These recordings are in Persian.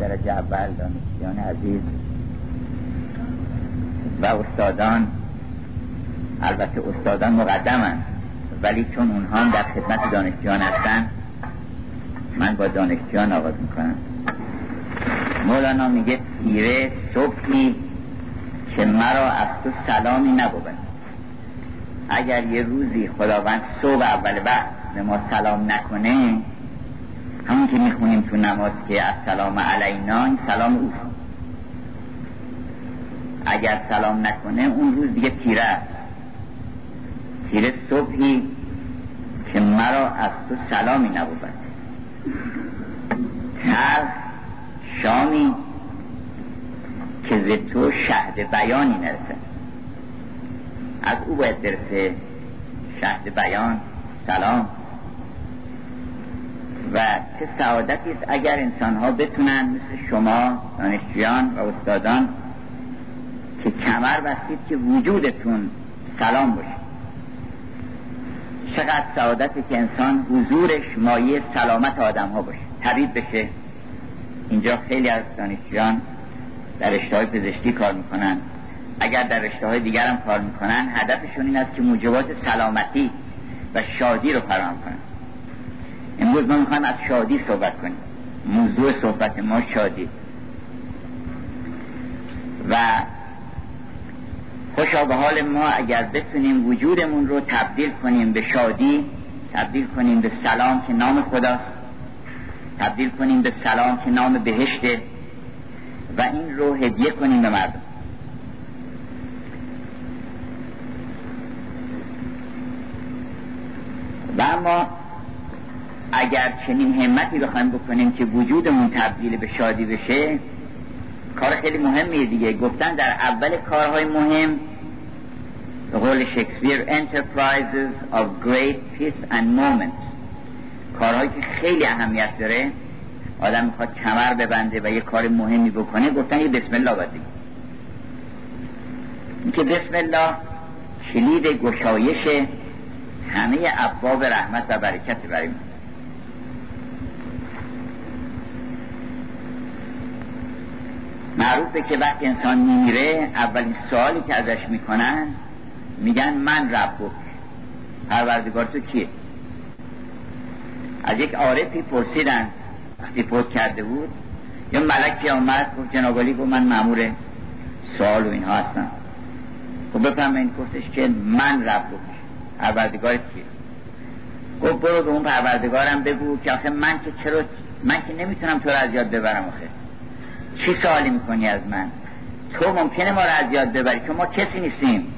درجه اول دانشجویان عزیز و استادان. البته استادان مقدمن ولی چون اونها در خدمت دانشجویان هستن من با دانشجویان آغاز می‌کنم. مولانا میگه تیره صبحی که مرا از تو سلامی نبود. اگر یه روزی خداوند صبح اول وقت به ما سلام نکنه همون که می‌خونیم تو نماز که از سلام علینا این سلام او. اگر سلام نکنه اون روز دیگه تیره تیره صبحی که مرا از تو سلامی نبود. هر شامی که ز تو شهد بیانی نرسه. از او باید برسه شهد بیان سلام. و چه سعادتی است اگر انسان ها بتونن مثل شما دانشجویان و استادان که کمر بستید که وجودتون سلام باشه. چقدر سعادتی که انسان حضورش مایه سلامت آدم ها باشه. طبیب بشه. اینجا خیلی از دانشجویان در رشته پزشکی کار می‌کنن. اگر در رشته های دیگر هم کار می‌کنن هدفشون این است که موجبات سلامتی و شادی رو فراهم کنن. امروز ما می‌خوایم از شادی صحبت کنیم. موضوع صحبت ما شادی. و خوشا به حال ما اگر بتونیم وجودمون رو تبدیل کنیم به شادی تبدیل کنیم به سلام که نام خداست تبدیل کنیم به سلام که نام بهشته و این رو هدیه کنیم به مردم. و اما اگر چنین همتی بخوایم بکنیم که وجودمون تبدیل به شادی بشه کار خیلی مهمیه دیگه. گفتن در اول کارهای مهم به قول شکسپیر enterprises of great peace and moments کارهایی که خیلی اهمیت داره. آدم می‌خواد کمر ببنده و یه کار مهمی بکنه. گفتن یه بسم الله باید این که بسم الله کلید گشایش همه ابواب رحمت و برکت برای معروفه که وقتی انسان میمیره اولین سوالی که ازش می‌کنن میگن من ربک پروردگار تو کیه؟ از یک عارفی پرسیدن وقتی فوت کرده بود یا ملکی آمد گفت جنابالی گفت من معمور سوال و اینها هستم. خب این گفتش که من ربک پروردگار کیه؟ گفت برو به اون پروردگارم بگو که آخه من که چرا من که نمی‌تونم تو رو از یاد ببرم آخه. چی سوالی می‌کنی از من؟ تو ممکنه ما رو از یاد ببری که ما کسی نیستیم.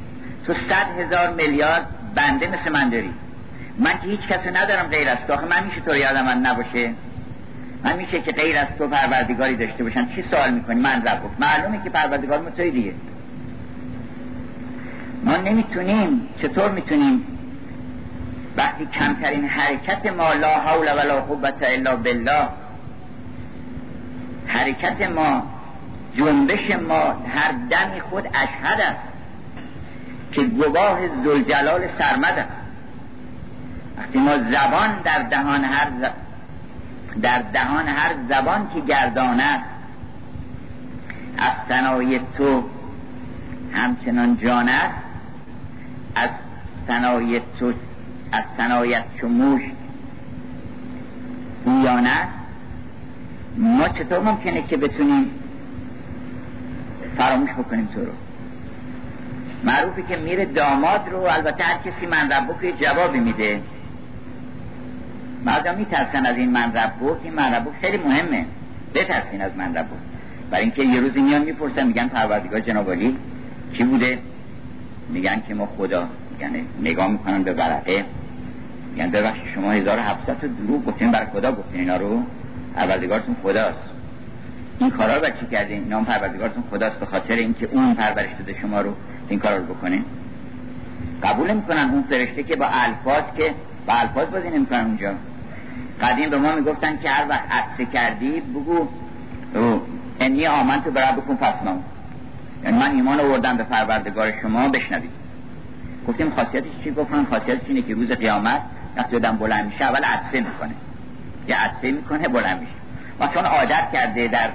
تو صد هزار میلیارد بنده مثل من داری. من که هیچ کسی ندارم غیر از تو. آخه من میشه تو یادم من نباشه؟ من میشه که غیر از تو پروردگاری داشته باشن چی سوال می‌کنی؟ من رب معلومه که پروردگار ما توی دیگه. ما نمی‌تونیم. چطور می‌تونیم؟ وقتی کمترین حرکت ما لا حول ولا قوت الا بالله حرکت ما جنبش ما هر دمی خود اشهد است که گواه زلجلال سرمد است. وقتی ما زبان در دهان هر در دهان هر زبان که گردان است از ثنای تو همچنان جان از ثنای تو از ثنایت چو موش ما چطور ممکنه که بتونیم فراموش بکنیم تو رو؟ معروفه که میره داماد رو البته هر کسی من ربک جوابی میده. بعضا میترسن از این من ربک این من ربک خیلی مهمه. بترسین از من ربک برای اینکه یه روزی میان می‌پرسن میگن پروردگار جنابالی کی بوده؟ میگن که ما خدا. یعنی نگاه می‌کنن به ورقه. میگن ببخشید شما 1700 دروغ گفتین بر خدا گفتین اینا رو؟ پروردگارتون خداست. این کارا رو چی کردین. نام پروردگارتون خداست به خاطر اینکه اون پرورش داده شما رو این کارا رو بکنین. قبول نمی‌کنن اون فرشته که با الفاظ که با الفاظ بازی نمی‌کنن اونجا. قدیم به ما می‌گفتن که هر وقت عطسه کردی بگو انی آمن تو برای بکن پس یعنی من ایمان آوردم به پروردگار شما بشنوید. گفتیم خاصیتش چی؟ گفتن خاصیتش اینه که روز قیامت وقتی آدم بلند میشه اول عطسه می‌کنه. یه عطسه می‌کنه بلند میشه. و چون عادت کرده در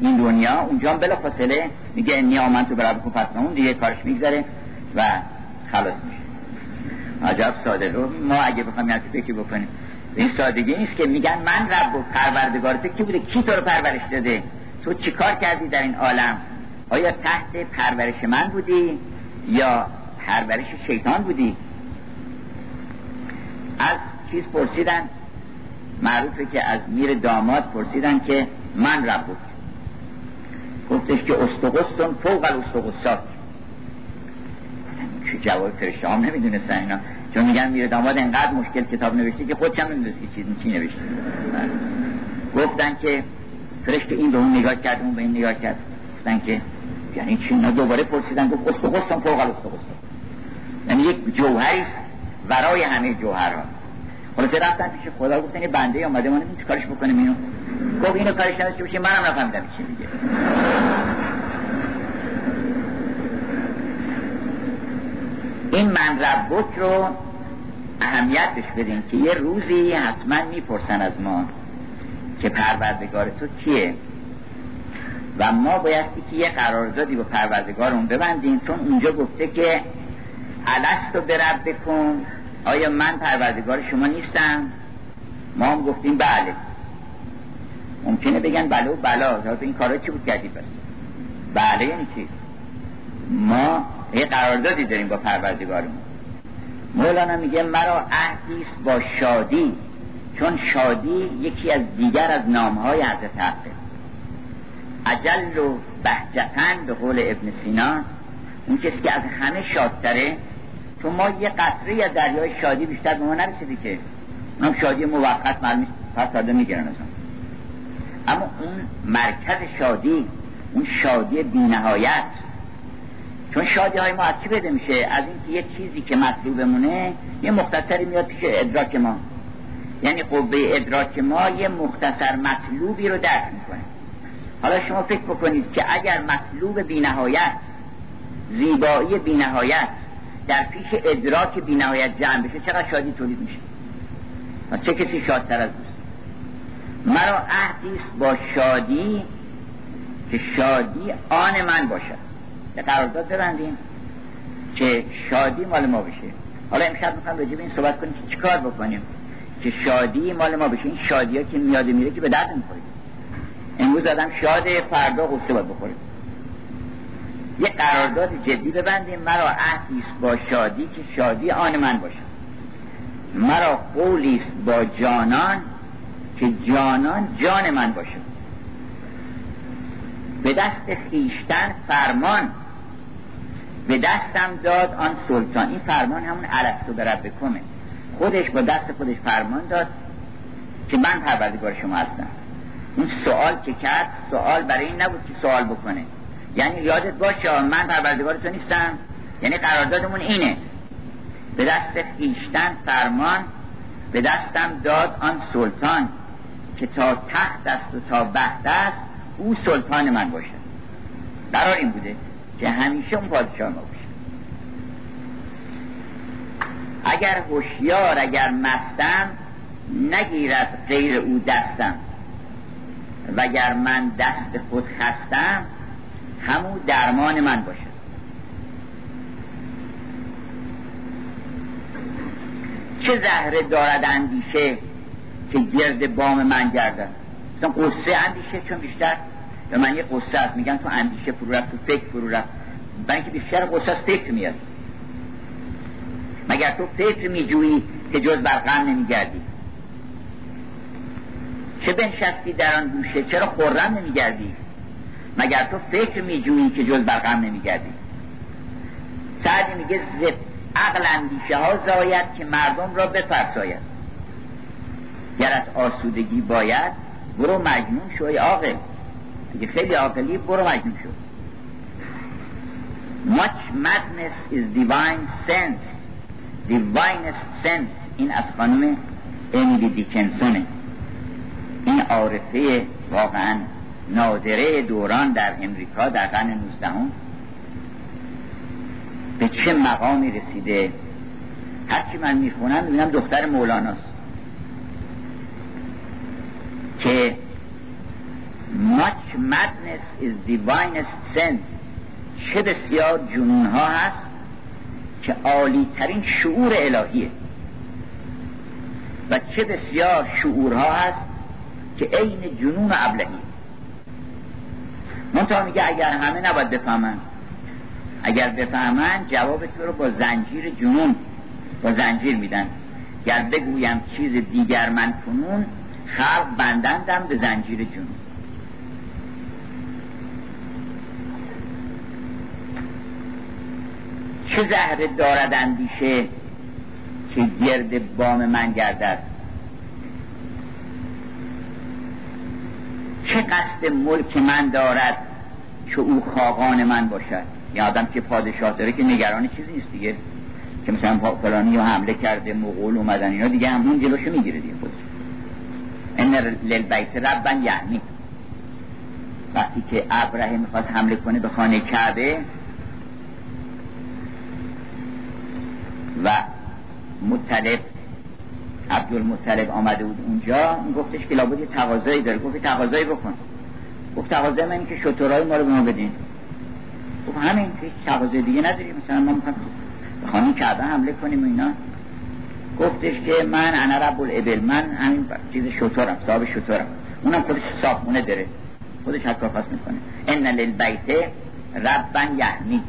این دنیا اونجا بلا فاصله میگه انی آمن تو پس اون دیگه کارش میگذره و خلاص میشه. عجب ساده رو ما اگه بخوایم یه فکر بکنیم. این سادگی نیست که میگن من رب و پروردگارت کی بوده؟ کی تو رو پرورش داده؟ تو چیکار کردی در این عالم؟ آیا تحت پرورش من بودی یا پرورش شیطان بودی؟ از چیز پرسیدن. معروفه که از میر داماد پرسیدن که من رب بود گفتش که استقستون فوق الاستقصات چه جواب فرشته هم نمی‌دونستن اینا. چون میگن میر داماد انقدر مشکل کتاب نوشته که خودش هم نمی‌دونست که چیز چی نوشته. گفتن که فرشته این به اون نگاه کرد اون به این نگاه کرد. گفتن که یعنی چی؟ اینا دوباره پرسیدن گفت استقستون فوق الاستقصات یعنی یک جوهری ورای همه جوهرها. خلاصه رفتن پیش خدا گفتن این بنده آمده ما نمی‌دونیم کارش بکنیم اینو. گفت اینو کارش نداشته بشه منم نفهمیدم چی میگه. این من ربک رو اهمیت بهش بدین که یه روزی حتما می‌پرسن از ما که پروردگار تو کیه. و ما بایستی که یه قراردادی با پروردگارمون ببندیم چون اونجا گفته که الستو برب بکن آیا من پروردگار شما نیستم؟ ما هم گفتیم بله. ممکنه بگن بله و بلا. این کارا چی بود کردی بس بله یعنی چی؟ ما یه قراردادی داریم با پروردگارمون. مولانا میگه مرا عهدیست با شادی چون شادی یکی از دیگر از نامهای حضرت حقه عجل و بهجتن به قول ابن سینا اون کسی که از همه شادتره چون ما یه قطره از دریای شادی بیشتر به ما که اونم شادی موقت معلوم پس داده می‌گیرن اما اون مرکز شادی اون شادی بینهایت چون شادی های ما از چی بده میشه؟ از اینکه یه چیزی که مطلوبمونه یه مختصری میاد پیش ادراک ما. یعنی قوه ادراک ما یه مختصر مطلوبی رو درک می‌کنه. حالا شما فکر بکنید که اگر مطلوب بینهایت زیبایی بینهایت در پیش ادراک بینهایت جمع بشه چقدر شادی تولید میشه؟ و چه کسی شادتر از دوست؟ مرا عهدیست با شادی که شادی آن من باشد. به قرارداد ببندیم که شادی مال ما بشه. حالا امشب می‌خوام راجع به این صحبت کنیم که چیکار بکنیم که شادی مال ما بشه. این شادی ها که میاد میره که به درد نمی‌خوره. امروز آدم شاد فردا غصه باید بخوره. یه قرارداد جدی ببندیم. مرا عهدیست با شادی که شادی آن من باشد مرا قولیست با جانان که جانان جان من باشد به دست خیشتن فرمان. به دستم داد آن سلطان. این فرمان همون علستو به رب کمه. خودش با دست خودش فرمان داد که من پروردگار شما هستم. اون سوال که کرد سوال برای این نبود که سوال بکنه. یعنی یادت باشه من پروردگار تو نیستم. یعنی قراردادمون اینه. به دست خیشتن فرمان به دستم داد آن سلطان که تا تخت است و تا بحث است او سلطان من باشه. قرار این بوده که همیشه اون پادشاه ما باشه. اگر هوشیار اگر مستم نگیرد غیر او دستم. وگر من دست خود خستم همو درمان من باشه. چه زهره دارد اندیشه که گرد بام من گردد؟ مثلا قصه اندیشه چون بیشتر؟ به من یه قصه است. میگن تو اندیشه فرو رفت تو فکر فرو رفت. برای اینکه بیشتر قصه فکر میاد. مگر تو فکر میجویی که جز بر نمیگردی؟ چه بنشستی در آن گوشه؟ چرا خورم نمیگردی؟ مگر تو فکر میجویی که جز بر غم نمیگردی؟ سعدی میگه زب عقل اندیشه ها زاید که مردم را بفرساید گر از آسودگی باید برو مجنون شوی عاقل. اگه خیلی عاقلی برو مجنون شو. Much madness is divine sense. Divinest sense. این از خانم امیلی دیکنسونه این عارفه واقعا نادره دوران در امریکا در قرن 19 به چه مقامی رسیده؟ هرچی من می‌خونم می‌بینم دختر مولاناست. که much madness is divinest sense. چه بسیار جنون ها هست که عالی ترین شعور الهیه. و چه بسیار شعورها هست که عین جنون ابلهی منتها میگه اگر همه نباید بفهمن. اگر بفهمن جواب تو رو با زنجیر جنون با زنجیر میدن. گر بگویم چیز دیگر من کنون خلق بندندم به زنجیر جنون. چه زهره دارد اندیشه که گرد بام من گردد؟ چه قصد ملک من دارد که او خاقان من باشد؟ یه آدم که پادشاه داره که نگران چیزی نیست دیگه. که مثلا فلانی یا حمله کرده مغول اومدن اینا دیگه همون جلوشو می‌گیره دیگه خودش. ان للبیت ربن یعنی. وقتی که ابراهیم می‌خواست حمله کنه به خانه کعبه و مطلب عبدالمطلب آمده بود اونجا گفتش که لابد یه تقاضایی داره. گفت تقاضایی بکن. گفت تقاضای من که شطورهای ما رو به ما بدین. گفت همین که تقاضای دیگه نداریم. مثلا ما می‌خوایم به خانم کعبه حمله کنیم و اینا. گفتش که من انا رب الابل من همین چیز شطورم صاحب شطورم اونم خودش صابونه داره. خودش حتی خواست می‌کنه ان للبیت ربن یعنی.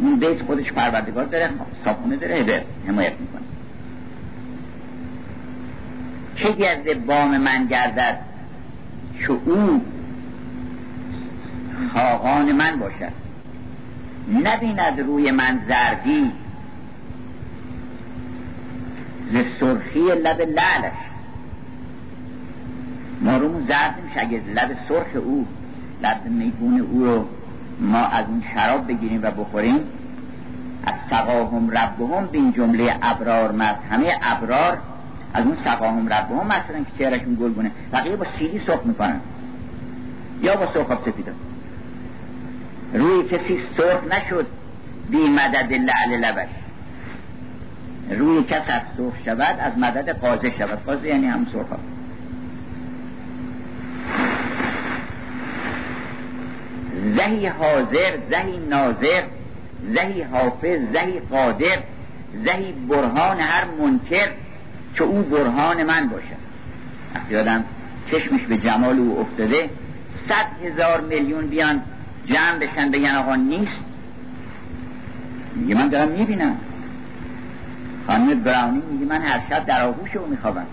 اون بیت خودش پروردگار داره صابونه داره حمایت می‌کنه. چه گرد بام من گردد؟ که او خاقان من باشد. نبیند روی من زردی. ز سرخی لب لعلش. ما رو زرد نمیشه. اگه لب سرخ او لب میگون او رو ما از اون شراب بگیریم و بخوریم از سقاهم ربهم به این جمله ابرار مرد همه ابرار از اون سقاهم ربهم مثلا که چهرشون گلگونه بقیه با سیلی سرخ می‌کنن. یا با سرخاب سفیده روی کسی سرخ نشد. بی مدد لعل لبش. روی کس از سرخ شود از مدد قازه شود. قازه یعنی هم سرخاب زهی حاضر زهی ناظر زهی حافظ زهی قادر زهی برهان هر منکر. که او برهان من باشد وقتی آدم چشمش به جمال او افتاده صد هزار میلیون بیان جمع بشن بگن آقا نیست. میگه من دارم می‌بینم. خانم براونی میگه من هر شب در آغوش او میخوابم.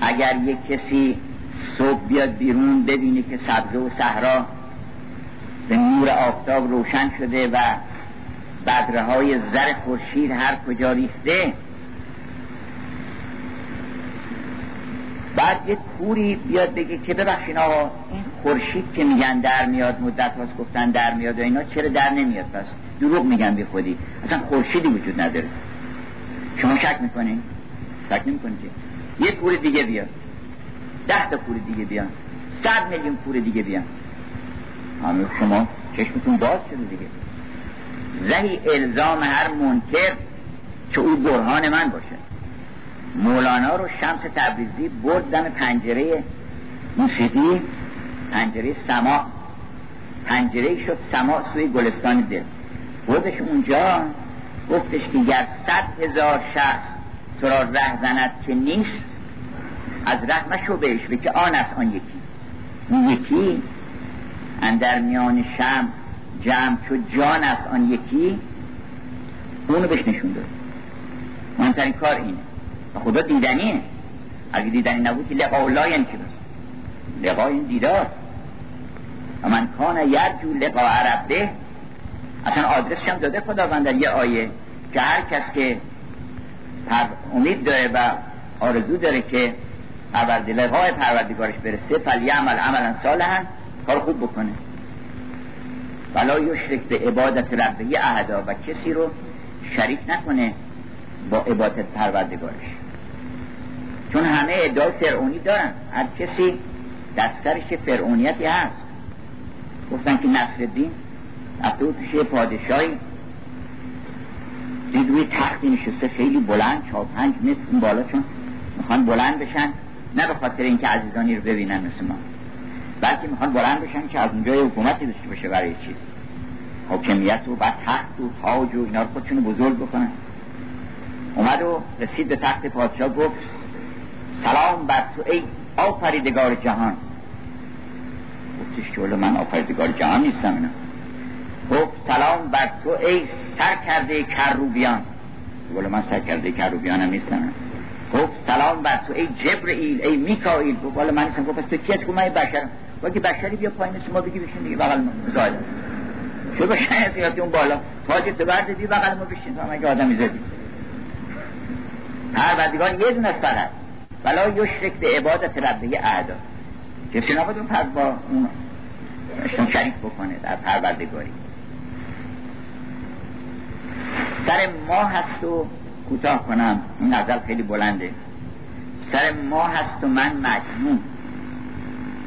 اگر یک کسی صبح بیاد بیرون ببینه که سبزه و صحرا به نور آفتاب روشن شده و بدره های زر خورشید هر کجا ریخته. بعد یه کوری بیاد بگه که ببخشین آقا این خورشید که میگن در میاد مدت هاست گفتن در میاد و اینا چرا در نمیاد؟ پس دروغ میگن بی خودی. اصلا خورشیدی وجود نداره. شما شک می‌کنین؟ شک نمی‌کنین یه کور دیگه بیاد. ده تا کور دیگه بیان. صد میلیون کور دیگه بیان. همه شما چشمتون باز شده دیگه. زهی الزام هر منکر که او برهان من باشه. مولانا رو شمس تبریزی برد دم پنجره موسیقی پنجره سما. پنجره شد سما سوی گلستان دل. بردش اونجا گفتش که گر صد هزار شخص تو را ره زند که نیست از ره مشو بهش که آن است آن یکی. یکی اندر میان شم جمع چو جان است آن یکی. اونو بهش نشون داد. مهمترین کار اینه. و خدا دیدنیه. اگه دیدنی نبود که لقا الله یعنی چی لقا این دیدار. و من کان یرجو لقا عربه اصلا آدرسش هم داده خداوند در یه آیه که هر کس که امید داره و آرزو داره که پروردگار پروردگارش برسه فلی عمل عملا صالحا کار خوب بکنه. ولا یشرک به عبادت ربه اهدا و کسی رو شریک نکنه با عبادت پروردگارش. چون همه ادعای فرعونی دارن. هر کسی دسترش فرعونیتی هست. گفتن که نصر الدین رفته بود پیش پادشاهی. دید روی تختی نشسته خیلی بلند چهار پنج متر اون بالا چون می‌خوان بلند بشن. نه به خاطر اینکه عزیزانی رو ببینن مثل ما. بلکه می‌خوان بلند بشن که از اونجای حکومتی داشته باشه برای چیز. حاکمیت و بعد تخت و تاج و اینا رو خودشون بزرگ بکنن. اومد و رسید به تخت پادشاه گفت سلام بر تو ای آفریدگار جهان. گفتش که من آفریدگار جهان نیستم اینا. گفت سلام بر تو ای سر کرده کروبیان. ولی من سر کرده کروبیان هم نیستم گفت سلام بر تو ای جبرئیل ای میکائیل. گفت من نیستم. گفت تو کی هست من بشرم. ولی بشری بیا پایین شما بگی بشین دیگه بغل زایده شو بشن سیاسی اون بالا. تاج تو برد دی بغل ما بشین. تو هم آدمی زدی. پروردگار یه دونه فقط. ولا یشرک به عبادت ربه اعدا. کسی نباید اون پر با اون شریک بکنه در پروردگاری. سر ما هست و کوتاه کنم. این نظر خیلی بلنده. سر ما هست و من مجنون.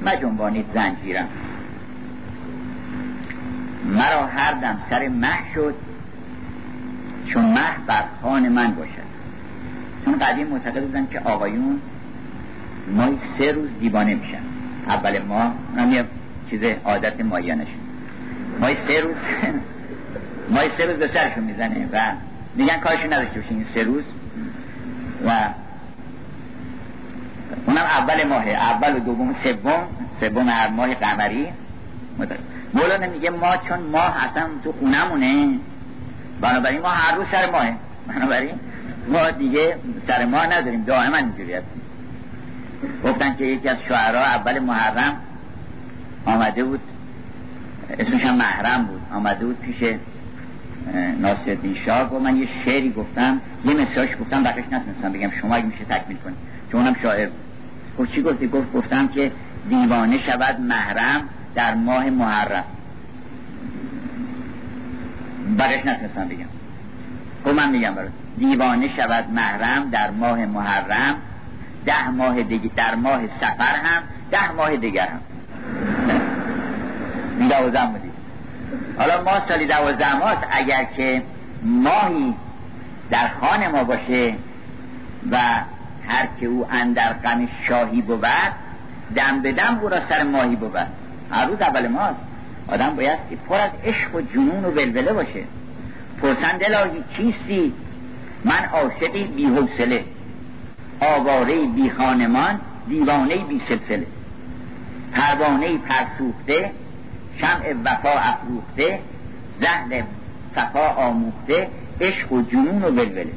مجنبانید زنجیرم مرا هر دم سر مه شد چون مه بر خان من باشد. چون قدیم معتقد بودن که آقایون مای سه روز دیوانه میشن. اول ما اونم یه چیز عادت مایانش مای سه روز مای سه روز به سرشون می‌زنه و میگن کارشون نداشته باشین این سه روز. و اونم اول ماه اول و دوم سوم سوم هر ماه قمری. مولانا میگه ما چون ماه اصلا تو خونمونه بنابراین ما هر روز سر ماه بنابراین ما دیگه سر ماه نداریم دائما اینجوری هستیم. گفتن که یکی از شعرها اول محرم آمده بود. اسمش هم محرم بود. آمده بود پیش ناصرالدین شاه. و من یه شعری گفتم یه مساج گفتم بقیش نتونستم بگم. شما اگه میشه تکمیل کنید. چون اونم شاعر گفت چی گفتی؟ گفت گفتم که دیوانه شود محرم در ماه محرم. بقیش نتونستم بگم. خب من میگم برای دیوانه شود محرم در ماه محرم ده ماه دیگه در ماه سفر هم ده ماه دیگر هم. دوازم بودید حالا ما سالی دوازده ماست اگر که ماهی در خانه ما باشه و هر که او اندر غم شاهی بود دم به دم او را سر ماهی بود. هر روز اول ماست. آدم باید پر از عشق و جنون و ولوله باشه. پرسند الهی چیستی؟ من عاشقی بی حوصله. آواره بی خانمان دیوانه بی سلسله. پروانه پرسوخته شمع وفا افروخته زهل صفا آموخته عشق و جنون و ولوله.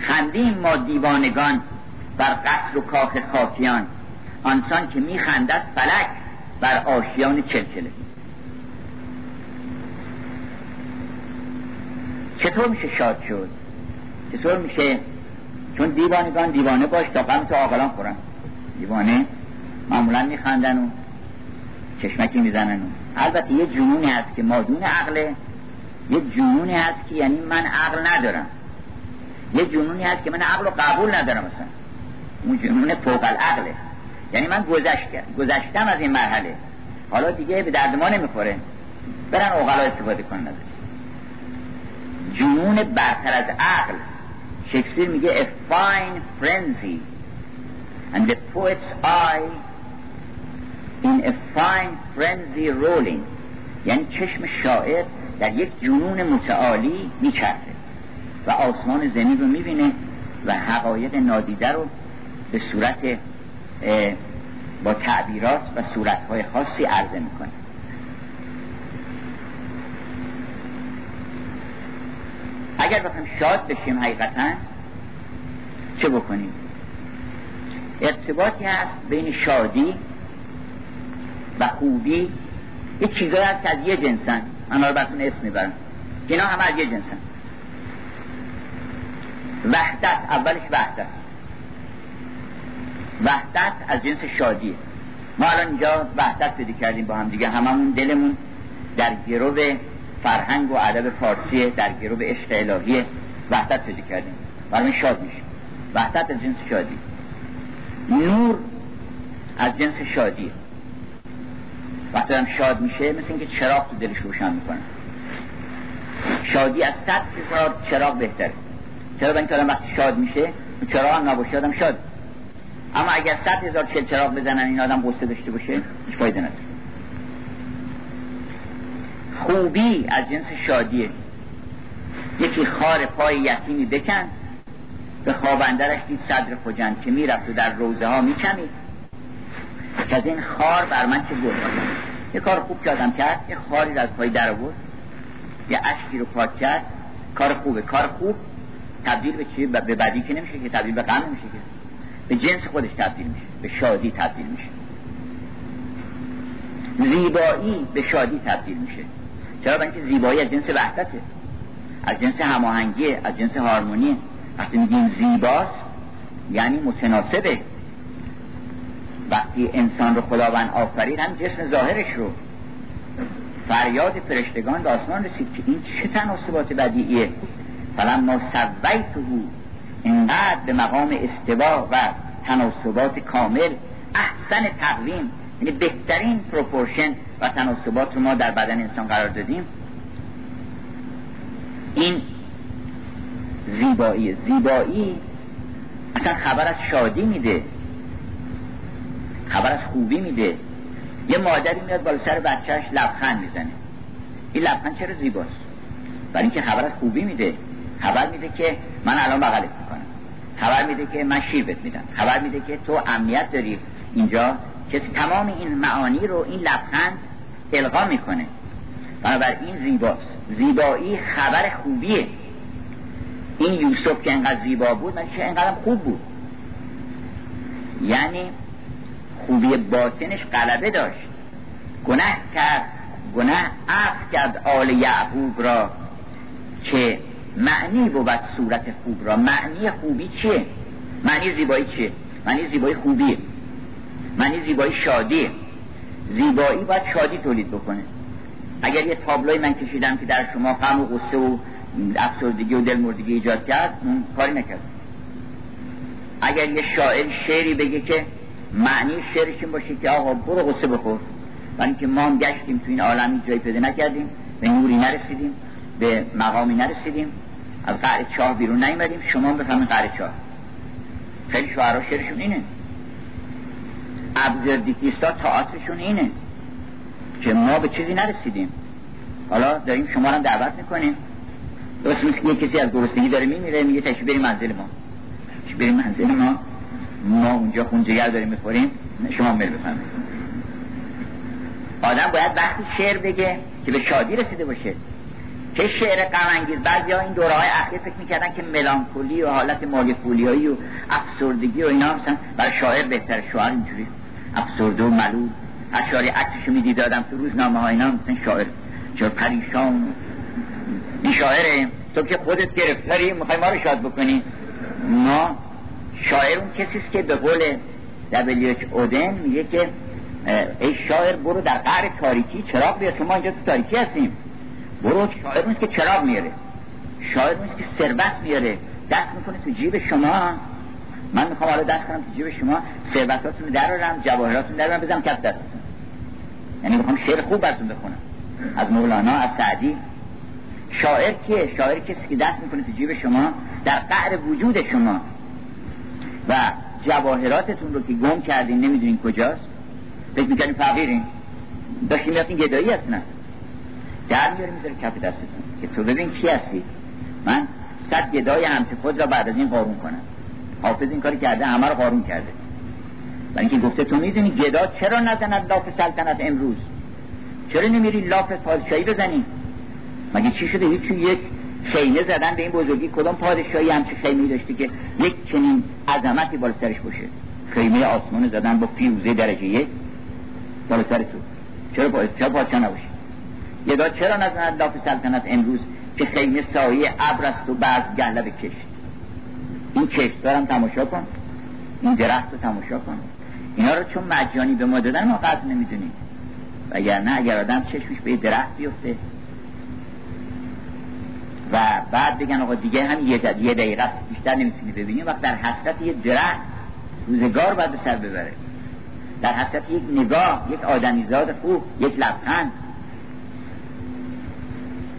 خندیم ما دیوانگان بر قصر و کاخ خاکیان. آنسان که میخندد فلک بر آشیان چلچله. چطور میشه شاد شد؟ چطور میشه؟ چون دیوانگان دیوانه باش تا غم تو آقلان خورن. دیوانه معمولا میخندن و چشمکی می‌زنن و. البته یه جنونی هست که مادون عقله یه جنونی هست که یعنی من عقل ندارم. یه جنونی هست که من عقل رو قبول ندارم مثلا اون جنون فوق العقله. یعنی من گذشت گذشتم از این مرحله. حالا دیگه به درد ما نمی‌خوره. برن اوغلا استفاده کنن ازش. جنون برتر از عقل. شکسپیر میگه a fine frenzy. And the poet's eye in a fine frenzy rolling. یعنی چشم شاعر در یک جنون متعالی میچرخه. و آسمان زمین رو می‌بینه و حقایق نادیده رو به صورت با تعبیرات و صورتهای خاصی عرضه می‌کنه. اگر بخوایم شاد بشیم حقیقتا چه بکنیم؟ ارتباطی هست بین شادی و خوبی. یه چیزایی هست که از یه جنسن. من رو براتون اسم می‌برم. اینا همه از یه جنسن. وحدت اولش وحدت. وحدت از جنس شادیه ما الان اینجا وحدت پیدا کردیم با هم دیگه. هممون دلمون در گروه فرهنگ و ادب فارسی در گروه عشق الهی وحدت پیدا کردیم. برای شاد میشیم وحدت از جنس شادی. نور از جنس شادی. وقتی هم شاد میشه مثل اینکه چراغ تو دلش روشن می‌کنه. شادی از صد هزار چراغ بهتره. چرا اینکه آدم وقتی شاد میشه؟ چراغ هم نباشه؟ آدم شاد. اما اگر صد هزار چل چراغ بزنن این آدم قصه داشته باشه هیچ فایده نداره. خوبی از جنس شادیه. یکی خار پای یتیمی بکن به خوابندرش دید صدر خجن که می‌رفت و در روزه ها میکمید که از این خار بر من چه گل یه کار خوب که آدم کرد یه خاری از پای در آورد یه اشکی رو پاک کرد کار خوبه. کار خوب تبدیل به چی به بدی که نمیشه که تبدیل به غم نمیشه که به جنس خودش تبدیل میشه به شادی تبدیل میشه. زیبایی به شادی تبدیل میشه. چرا؟ اینکه زیبایی از جنس وحدته. از جنس هماهنگی از جنس هارمونی. وقتی میگیم زیباست یعنی متناسبه. وقتی انسان رو خداوند آفرید هم جسم ظاهرش رو. فریاد فرشتگان به آسمان رسید که این چه تناسبات بدیعیه؟ فلما سویته اینقدر به مقام استوا و تناسبات کامل احسن تقویم یعنی بهترین پروپورشن و تناسبات رو ما در بدن انسان قرار دادیم. این زیبایی زیبایی اصلا خبر از شادی میده. خبر از خوبی میده. یه مادری میاد بالا سر بچهش لبخند می‌زنه. این لبخند چرا زیباست؟ برای اینکه خبر از خوبی میده. خبر میده که من الان بغلت می‌کنم. خبر میده که من شیبت میدم. خبر میده که تو امنیت داری. اینجا که تمام این معانی رو این لبخند القا می‌کنه. بنابراین زیباست. زیبایی خبر خوبیه. این یوسف که انقدر زیبا بود من چه انقدر خوب بود؟ یعنی خوبی باطنش غلبه داشت. گناه کرد. گناه عفو کرد آل یعقوب را که معنی بود صورت خوب را. معنی خوبی چیه؟ معنی زیبایی چیه؟ معنی زیبایی خوبیه. معنی زیبایی شادیه. زیبایی باید شادی تولید بکنه. اگر یه تابلوی من کشیدم که در شما غم و غصه و افسردگی و دلمردگی ایجاد کرد اون کاری نکرد. اگر یه شاعر شعری بگه که معنی شعرش این باشه که آقا برو غصه بخور. و اینکه ما هم گشتیم تو این عالمی جایی پیدا نکردیم به نوری نرسیدیم. به مقامی نرسیدیم. از قعر چاه بیرون نیومدیم. شما بفهمین قعر چاه. خیلی شعرها شعرشون اینه. ابزردیکیستا تاعترشون اینه که ما به چیزی نرسیدیم. حالا داریم شما رو دعوت می‌کنیم. درست نیست یه کسی از گرسنگی داره میمیره میگه تشریف بریم منزل ما. بریم منزل ما. ما اونجا خونجگر داریم می‌خوریم. شما میل بفهمید آدم باید وقتی شعر بگه که به شادی رسیده باشه. که شعر غم بعضی ها این دوره های اخیر فکر می‌کردن که ملانکولی و حالت مالیکولیایی و افسردگی و اینا مثلا برای شاعر بهتر شاعر اینجوری افسرده و ملول. اشعاری عکسشو می‌دید دادم تو روزنامه ها اینا مثلا شاعر چرا پریشان. این شاعره تو که خودت گرفتاری می‌خوای ما رو شاد بکنی؟ ما شاعر اون کسیست که به قول دبلیوچ اودن میگه که ای شاعر برو در قعر تاریکی چراغ بیار شما اینجا تو تاریکی هستیم. برو شاعر نیست که چراغ میاره. شاعر نیست که ثروت میاره. دست می‌کنه تو جیب شما. من می‌خوام حالا دست کنم تو جیب شما. ثروتاتون رو درارم جواهراتون درارم بزنم کف دستتون. یعنی می‌خوام شعر خوب براتون بخونم. از مولانا از سعدی. شاعر کیه شاعر کسی که دست می‌کنه تو جیب شما در قعر وجود شما. و جواهراتتون رو که گم کردین نمی‌دونین کجاست. فکر می‌کنین فقیرین. داشتین می‌رفتین گدایی نه در میاری می‌ذاره کف دستتون. که تو ببین کی هستی. من صد گدای همچه خود را بعد از این قارون کنم. حافظ این کاری کرده همه رو قارون کرده. و اینکه گفته تو می‌دونی گدا چرا نزند لاف سلطنت امروز؟ چرا نمیری لاف پادشاهی بزنی؟ مگه چی شده؟ هیچ یک خیمه زدن به این بزرگی؟ کدام پادشاهی همچه خیمه داشته که یک چنین عظمتی بالا سرش باشه؟ خیمه آسمان زدن با فیوزه درجه یک؟ بالا سر تو. چرا پادشاه نباشه یدا چرا نزند لاف سلطنت امروز که خیمه سایه ابر است و بعض به کشت؟ این کشت دارم تماشا کن. این درخت رو تماشا کن. اینا رو چون مجانی به ما دادن ما قدر نمی‌دونیم. نه اگر آدم چشمش به درخت بیفته. و بعد بگن آقا دیگه هم یه, یه دقیقه بیشتر نمی‌تونی ببینیم وقت در حسرت یه درخت روزگار باید به سر ببره. در حسرت یک نگاه یک آدمیزاد خوب یک لبخند.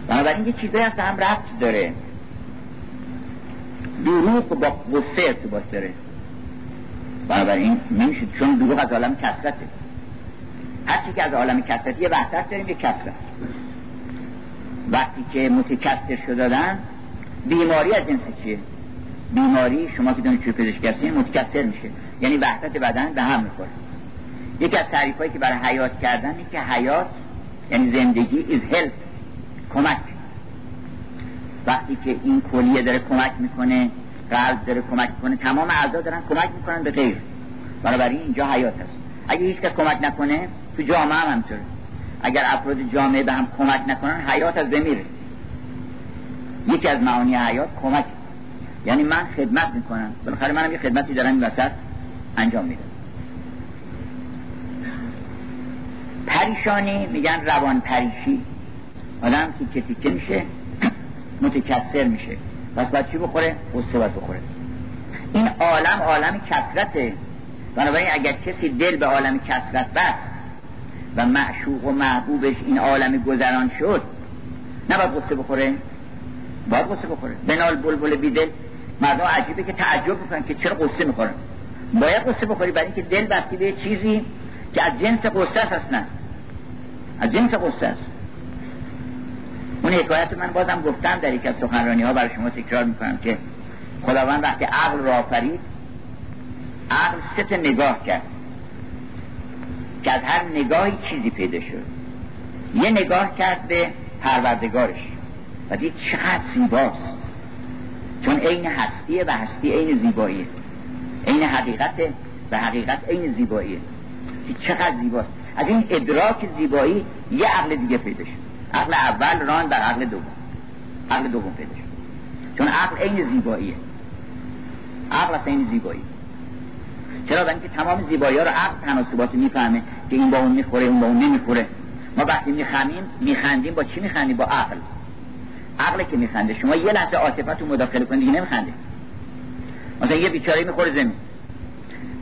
بنابراین یه چیزایی هست هم رفت داره. دروغ با غصه ارتباط داره. بنابراین نمیشه چون دروغ از عالم کسرته هرچی که از عالم کسرت یه وحدت داریم یه کسرت وقتی که متکثر شدادن بیماری از جنس چیه؟ بیماری شما که دانشجو پزشکی هستین متکثر میشه. یعنی وحدت بدن به هم می‌خوره. یکی از تعریف هایی که برای حیات کردن که حیات یعنی زندگی is health. کمک. وقتی که این کلیه داره کمک می‌کنه قلب داره کمک می‌کنه تمام اعضا دارن کمک می‌کنن به غیر. بنابراین اینجا حیات هست. اگه هیچ کس کمک نکنه تو جامعه هم همطوره اگر افراد جامعه به هم کمک نکنن حیات از بمیره یکی از معانی حیات کمک. یعنی من خدمت می‌کنم. بالاخره منم یه خدمتی دارم این وسط انجام میدم. پریشانی میگن روان پریشی آدم تیکه تیکه میشه متکثر میشه. پس باید چی بخوره؟ قصه باید بخوره. این عالم عالم کسرته بنابراین اگر کسی دل به عالم کسرت بست و معشوق و محبوبش این عالم گذران شد نباید قصه بخوره. باید قصه بخوره. بنال بلبل بیدل مردم عجیبه که تعجب می‌کنن که چرا قصه می‌خورن. باید قصه بخوری برای اینکه دل بستی به چیزی که از جنس قصه است نه از جنس قصه است. اون حکایت من بازم گفتم در یک از سخنرانی ها برای شما تکرار می‌کنم که خداوند وقتی عقل را آفرید عقل ست نگاه کرد که از هر نگاهی چیزی پیدا شد. یه نگاه کرد به پروردگارش. و دید چقدر زیباست. چون عین هستیه و هستی عین زیباییه. عین حقیقت و حقیقت عین زیباییه. چقدر زیباست. از این ادراک زیبایی یه عقل دیگه پیدا شد. عقل اول ران بر عقل دوم. عقل دوم پیدا شد. چون عقل عین زیباییه. عقل اصلا این زیبایی. چرا؟ اینکه تمام زیبایی ها رو عقل تناسبات می‌فهمه که این با اون می‌خوره اون با اون نمی‌خوره. ما وقتی میخمیم میخندیم با چی میخندیم؟ با عقل. عقل که میخنده. شما یه لحظه عاطفت رو مداخله کنید دیگه نمیخنده. مثلا یه بیچاره می‌خوره زمین.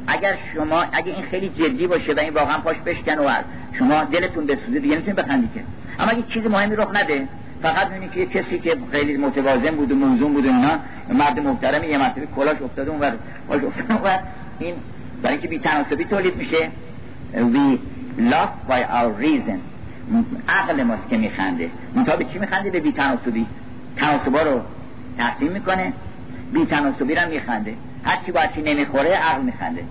اگر شما اگه این خیلی جدی باشه و این واقعا پاش بشکن و شما دلتون بسوزه دیگه نمی‌تونید بخندید که. اما اگه چیز مهمی رخ نده. فقط می‌بینید که کسی که خیلی متوازن بود و موزون بود و اینا مرد محترمی یه مرتبه کلاش افتاده اون پاش افتاده اون این برای اینکه بی‌تناسبی تولید میشه. We lost by our reason. عقل ماست که میخنده. منتها به چی میخنده؟ به بی‌تناسبی. تناسبا رو تقسیم می‌کنه بی‌تناسبی رو میخنده. هر چی با چی نمی‌خوره عقل میخنده.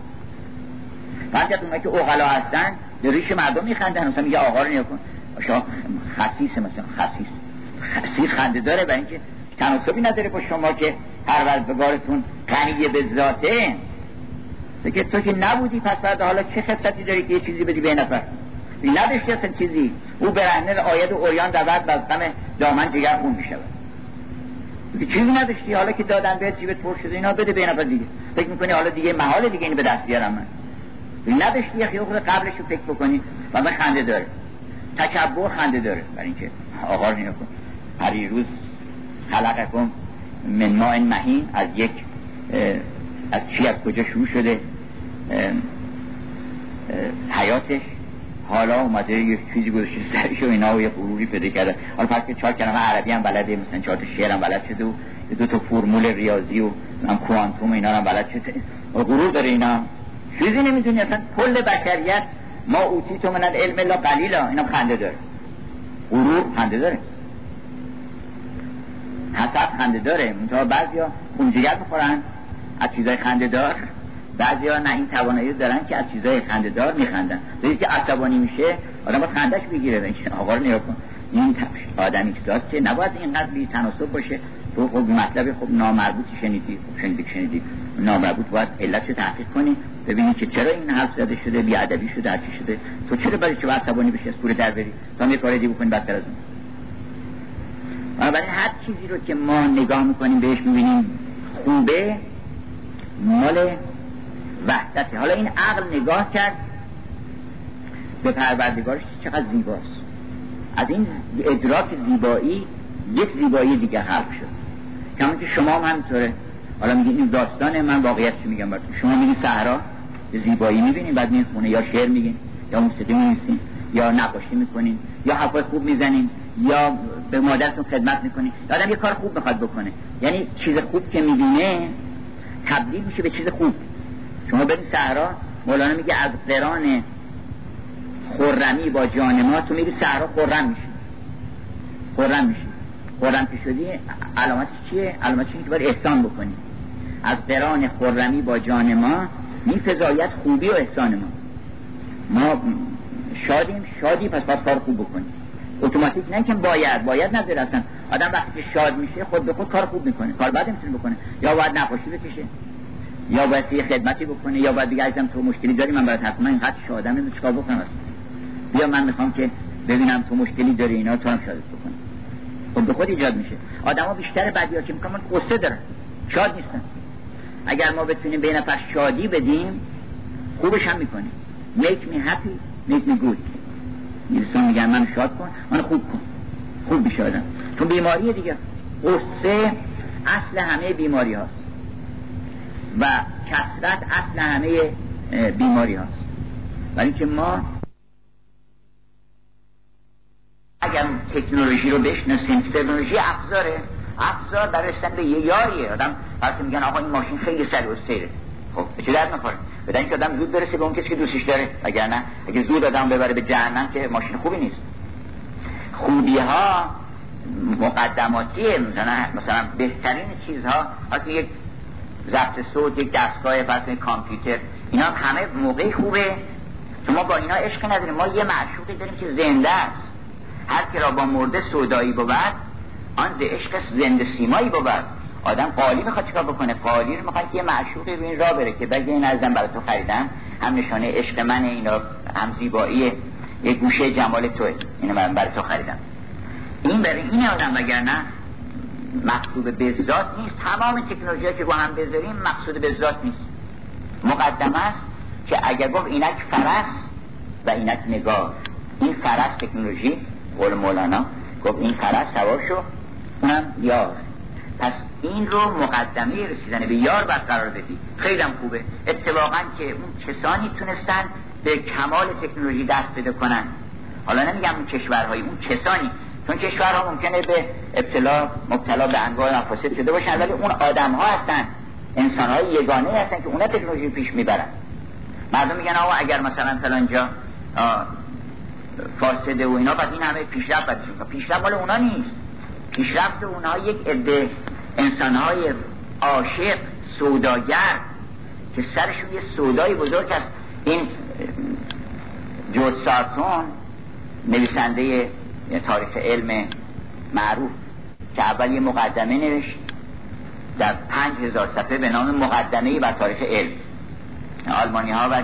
بعد اونایی که اوغلا هستن به ریش مردم میخندن. مثلا میگه آقا رو نیا کن. شما خصیص مثلا خصیص خصیص خنده داره برای اینکه تناسبی نداره با شما که پروردگارتون غنی به ذاته. که تو که نبودی پس بعد حالا چه خصتی داری که یه چیزی بدی به نفر؟ نداشتی اصلا چیزی. او برهنه آید و اوریان دود و از دامن جگر خون می‌شود. چیزی نداشتی. حالا که دادن بهت جیبت پر شده اینا بده به نفر دیگه. فکر می‌کنی حالا دیگه محال دیگه اینو به دست بیارم من. نداشتی یه خیلی قبلش رو فکر بکنی. و من خنده داره تکبر خنده داره. برای اینکه آقا رو کن. هر روز خلقکم من ماء مهین از یک از چی از کجا شروع شده؟ حیاتش. حالا اومده یک چیزی گذاشته سرش و اینا و یه غروری پیدا کرده. حالا پس که چهار کلمه عربی هم بلده مثلا چهار تا شعر هم بلد شده و دو تا فرمول ریاضی و هم کوانتوم اینا هم بلد شده. غرور داره اینا. چیزی نمی‌تونی اصلا کل بشریت ما اوتی تو من علم لا قلیلا اینا خنده داره. غرور خنده داره. حسد خنده داره. منتها بعضیا خونجگر می‌خورن از چیزای خنده دار. بعضی ها نه این توانایی دارن که از چیزای خنده دار میخندن. ولی که عصبانی میشه آدم باید خندش بگیره. آقا رو نگاه کن. این آدمی که که نباید اینقدر بی تناسب باشه. تو خب مطلب خب نامربوطی شنیدی خب شنیدی شنیدی. نامربوط باید علتش تحقیق کنی. ببینی که چرا این حرف زده شده بی ادبی شده هرچی شده. تو چرا برای چه عصبانی بشی از پول در بری؟ تا یه کار دیگه بکنی بدتر از اون. بنابراین هر چیزی رو که ما نگاه می‌کنیم بهش می‌بینیم خوبه مال وحدته. حالا این عقل نگاه کرد به پروردگارش چقدر زیباست. از این ادراک زیبایی یک زیبایی دیگه حرف شد. که شما هم همینطوره. حالا میگین این داستان من واقعیت میگم براتون؟ شما میگین صحرا زیبایی می‌بینین بعد میگین خونه یا شعر میگین یا موسیقی می‌نویسین یا نقاشی می‌کنین یا حرفای خوب می‌زنین یا به مادرتون خدمت می‌کنین آدم یه کار خوب می‌خواد بکنه. یعنی چیز خوب که می‌بینه تبدیل میشه به چیز خوب. شما برید صحرا مولانا میگه از قران خرمی با جان ما تو میری صحرا خرم میشی. خرم میشی. خرم که شدی علامتش چیه؟ علامتش اینه که باید احسان بکنی. از قران خرمی با جان ما میفزاید خوبی و احسان ما. ما شادیم شادی پس باید کار خوب بکنیم. اتوماتیک نه که باید باید نداره اصلا. آدم وقتی که شاد میشه خود به خود کار خوب می‌کنه. کار بعد می‌تونه بکنه. یا باید نقاشی بکشه یا باید یه خدمتی بکنه یا باید دیگه ازم تو مشکلی داری من برات حتما اینقدر شادم اینو چیکار بکنم؟ اصلا. بیا من می‌خوام که ببینم تو مشکلی داری اینا تو هم شادت بکنه خب به خود ایجاد میشه. آدما بیشتر ها که می‌کنن قصه دارن شاد نیستن اگر ما بتونیم به نفر شادی بدیم خوبش هم می‌کنیم. make me happy make me good انسان میگن من شاد کن من خوب کن. خوب بشه آدم. چون بیماری دیگه. قصه اصل همه بیماری هاست. و کسرت اصل همه بیماری هاست. ولی که ما اگر تکنولوژی رو بشناسیم تکنولوژی افزاره افزار برای به یه یاریه آدم وقتی میگن آقا این ماشین خیلی سر و سیره خب چه درد می‌خوره؟ بدن که آدم زود برسه به اون کسی که دوستش داره. اگر نه اگه زود آدم ببره به جهنم که ماشین خوبی نیست. خوبی ها مقدماتیه مثلا مثلا بهترین چیزها وقتی یک ضبط صوت یک دستگاه پس کامپیوتر اینا همه موقعی خوبه. شما با اینا عشق نداریم. ما یه معشوقی داریم که زنده است. هر کی را با مرده سودایی بود آن ز عشق زنده سیمایی بود آدم قالی می‌خواد چیکار بکنه؟ قالی رو می‌خواد که یه معشوقی به این راه بره که بگه این ازم برای تو خریدم. هم نشانه عشق من اینا هم زیبایی. یه گوشه جمال توه. اینو من برای تو خریدم. این برای این آدم وگرنه مقصود به ذات نیست. تمام تکنولوژی که با هم بذاریم مقصود به ذات نیست. مقدم است که اگر گفت اینک فرس و اینک نگاه این فرس تکنولوژی قول مولانا گفت این فرس سوار شو. اونم یار. پس این رو مقدمه رسیدن به یار قرار بدی. خیلی هم خوبه. اتفاقا که اون کسانی تونستن به کمال تکنولوژی دست پیدا کنن. حالا نمیگم اون کشورهای اون کسانی. چون کشورها ممکنه به ابتلا مبتلا به انواع مفاسد شده باشن ولی اون آدم ها هستن. انسان های یگانه هستن که اونا تکنولوژی پیش می‌برن. مردم میگن آقا اگر مثلا فلانجا فاسده و اینا بعد این همه پیشرفت پیشرفت مال اونا نیست. پیشرفت اونها یک عده انسانهای عاشق سوداگر که سرشون یه سودای بزرگ است این جورج سارتون نویسنده تاریخ علم معروف که اول یه مقدمه نوشت در پنج هزار صفحه به نام مقدمه بر تاریخ علم. آلمانی ها و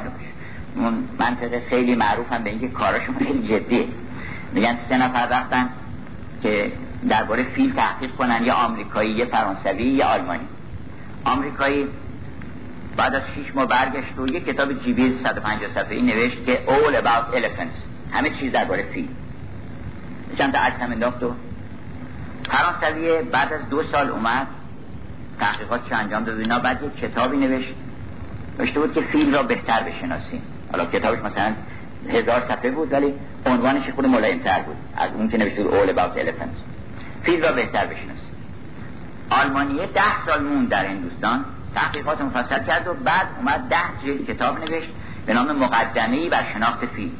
منطقه خیلی معروف هم به اینکه کاراشون خیلی جدیه. میگن سه نفر رفتن که درباره فیل تحقیق کنن یا آمریکایی یه فرانسوی یا آلمانی. آمریکایی بعد از شیش ماه برگشت و یه کتاب جیبی 150 صفحه‌ای نوشت که All About Elephants همه چیز درباره فیل چند تا عکس هم انداخت و فرانسوی بعد از دو سال اومد تحقیقات چه انجام داد اینا بعد یه کتابی نوشت. نوشته بود که فیل را بهتر بشناسیم. حالا کتابش مثلا هزار صفحه بود ولی عنوانش خود ملایم تر بود. از اون که نوشته بود All About Elephants. فیل را بهتر بشناس آلمانیه ده سال مون در هندوستان. تحقیقات مفصل کرد و بعد اومد ده جلد کتاب نوشت به نام مقدمه بر شناخت فیل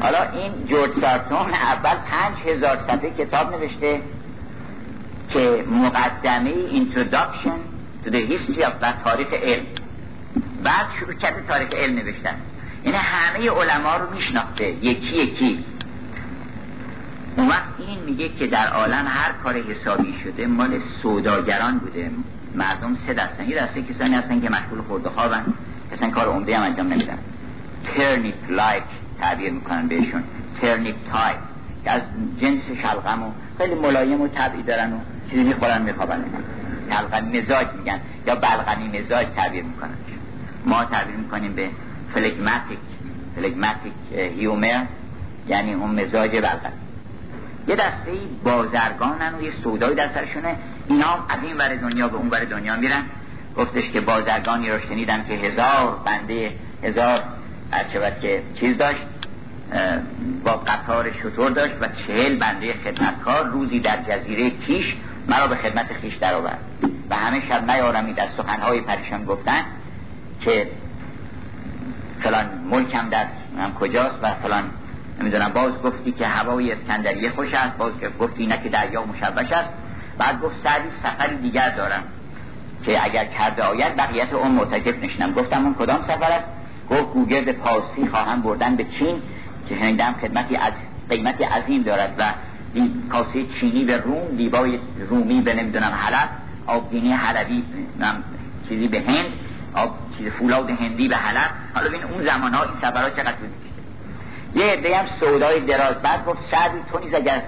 حالا این جورج سارتون اول پنج هزار صفحه کتاب نوشته که مقدمه introduction to the history of تاریخ علم بعد شروع کرده تاریخ علم نوشتن. این همه علما رو میشناخته. یکی یکی. اون وقت این میگه که در عالم هر کار حسابی شده مال سوداگران بوده. مردم سه دستن. یه دسته کسانی هستن که مشغول خورده خوابن. اصلا کار عمده هم انجام نمیدن. turnip like تعبیر می‌کنن بهشون. turnip type که از جنس شلغم و خیلی ملایم و طبعی دارن و چیزی می‌خورن میخوابن. شلغمی مزاج میگن یا بلغمی مزاج تعبیر می‌کنن. ما تعبیر می‌کنیم به phlegmatic phlegmatic humor یعنی اون مزاج بلغمی یه دسته بازرگانن و یه سودای در سرشونه. اینا از این ور دنیا به اون ور دنیا میرن. گفتش که بازرگانی رو شنیدن که هزار بنده هزار هرچه که چیز داشت با قطار شطور داشت و چهل بنده خدمتکار روزی در جزیره کیش مرا به خدمت خیش در آورد و همه شب نیارمید از سخنهای پریشان گفتن که فلان ملکم در کجاست و فلان نمی‌دونم. باز گفتی که هوای اسکندریه خوش است باز گفتی نه که دریا مشوش است. بعد گفت سعدی سفری دیگر دارم که اگر کرده آید بقیت اون معتکف نشنم گفتم اون کدام سفر است؟ گفت گوگرد پارسی خواهم بردن به چین که شنیدم خدمتی از قیمتی عظیم دارد و کاسه چینی به روم دیبای رومی به نمی‌دونم حلب آبگینی حلبی چیزی به هند آب چیز فولاد هندی به حلب حالا ببین اون زمان ها این سفرها چقدر طول یه عده هم سودای دراز بعد گفت سعدی تو نیز اگر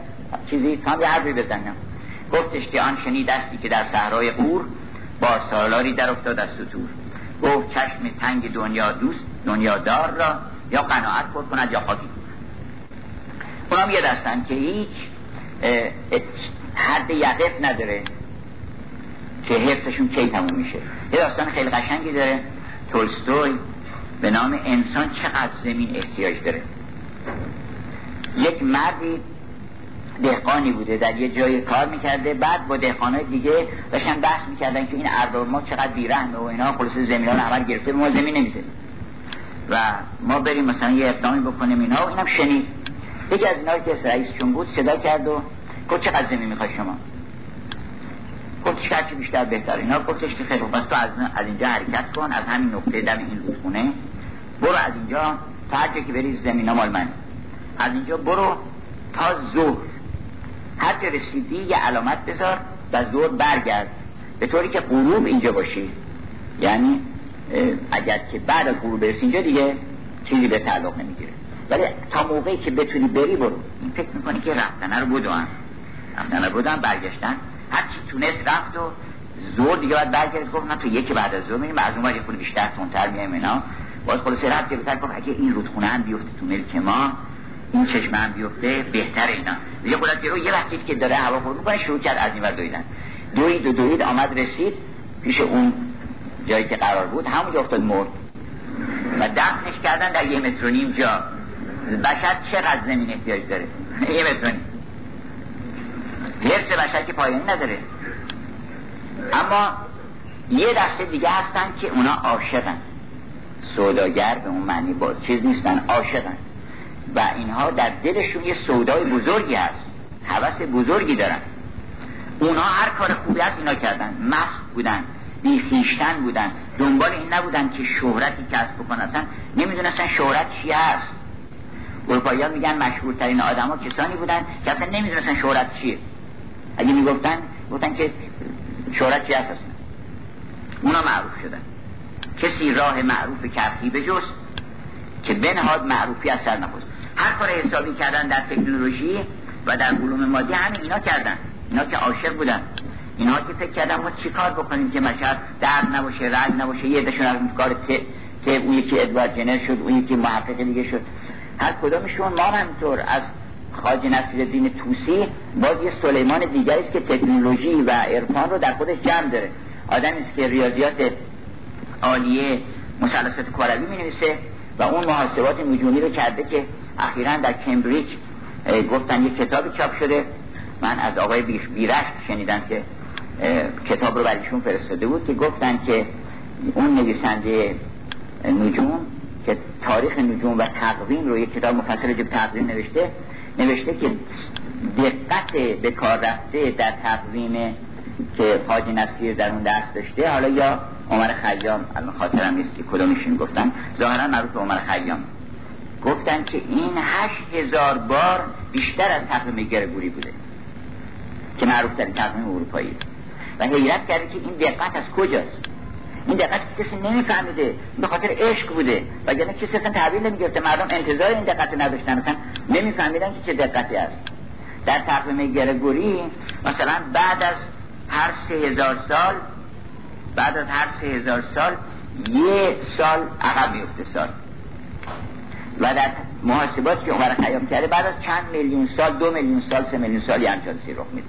چیزی هم یه حرفی بزنم. گفتش که آن شنید دستی که در صحرای قور با سالاری در افتاد از سطور. گفت چشم تنگ دنیا دوست دنیا دار را یا قناعت پر کند یا خاکی کن اونم یه دستن که هیچ حد یقف نداره که حفظشون کی تموم میشه. یه داستان خیلی قشنگی داره. تولستوی به نام انسان چقدر زمین احتیاج داره؟ یک مردی دهقانی بوده در یه جای کار می‌کرده. بعد با دهقانای دیگه داشتن بحث می‌کردن که این ارباب ما چقدر بیرحمه و اینا خلاص زمین ها رو گرفته ما زمین نمیده و ما بریم مثلا یه اقدامی بکنیم اینا و اینم شنید. یکی از اینا که رئیس چون بود صدا کرد و گفت چقدر زمین می‌خوای شما؟ گفت چی بیشتر بهتر. اینا گفتش که خیلی بس تو از, از اینجا حرکت کن از همین نقطه دم این رودخونه. برو از اینجا تا که بری زمین مال من از اینجا برو تا ظهر. هر جا رسیدی یه علامت بذار و ظهر برگرد. به طوری که غروب اینجا باشی. یعنی اگر که بعد از غروب برسی اینجا دیگه چیزی به تعلق نمی‌گیره. ولی تا موقعی که بتونی بری برو. این فکر می‌کنی که رفتنه رو بودن رفتنه رو بودن برگشتن. هر چی تونست رفت و زور دیگه باید برگرد گفت من تو یکی بعد از زور میریم. از اون یه خود بیشتر تونتر میایم اینا. باز خلاص رفت که بهتر گفت اگه این رودخونه هم بیفته تو ملک ما این چشمه هم بیفته بهتر اینا. دیگه خودت رو یه وقتی که داره هوا خورد می‌کنه شروع کرد از این ور دویدن. دوید و دوید آمد رسید. پیش اون جایی که قرار بود همونجا افتاد مرد. و دفنش کردن در یه متر و نیم جا. بشر چقدر زمین احتیاج داره؟ یه متر و نیم. حرس بشر که پایانی نداره. اما یه دسته دیگه هستن که اونا عاشقن. سوداگر به اون معنی با چیز نیستن عاشقن. و اینها در دلشون یه سودای بزرگی هست. حوث بزرگی دارن. اونا هر کار خوبی هست اینا کردن. مست بودن بیخیشتن بودن. دنبال این نبودن که شهرتی کسب بکنن. نمی‌دونستن شهرت چی هست. اروپایی ها میگن مشهورترین آدم ها کسانی بودن که اصلا نمی‌دونستن شهرت چیه. اگه می‌گفتن گفتن که شهرت چی هست اصلا. اونا معروف شدن. کسی راه معروف کرخی بجست که بنهاد معروفی از سر نخست هر کار حسابی کردن در تکنولوژی و در علوم مادی همین اینا کردن. اینا که عاشق بودن. اینا که فکر کردن ما چیکار بکنیم که مشهد درد نباشه رد نباشه یه دشون از کار ت اون یکی ادوارد جنر شد اون یکی محقق دیگه شد. هر کدامشون ما همینطور. از خاج نصیر دین توسی باز یه سلیمان دیگری است که تکنولوژی و عرفان رو در خودش جمع داره. آدمی است که ریاضیات عالیه مثلثات کروی می نویسه و اون محاسبات نجومی رو کرده که اخیرا در کمبریج گفتن یک کتابی چاپ شده. من از آقای بیرش شنیدم که کتاب رو برایشون فرستاده بود که گفتن که اون نویسنده نجوم که تاریخ نجوم و تقویم رو یک کتاب مفصل جب تقویم نوشته نوشته که دقت به کار رفته در تقویم که حاجی نصیر در اون دست داشته. حالا یا عمر خیام الان خاطرم نیست که کدومشون گفتن. ظاهرا معروف به عمر خیام. گفتن که این هشت هزار بار بیشتر از تقویم گرگوری بوده که معروف در تقویم اروپایی. و حیرت کرده که این دقت از کجاست؟ این دقت کسی نمیفهمیده به خاطر عشق بوده. و یعنی کسی اصلا تحویل نمی‌گرفته مردم انتظار این دقت نداشتن اصلا نمیفهمیدن که چه دقتی است. در تقویم گرگوری مثلا بعد از هر سه هزار سال بعد از هر سه هزار سال یه سال عقب میفته سال و در محاسبات که عمر خیام کرده بعد از چند میلیون سال دو میلیون سال سه میلیون سال یه سی رخ میده.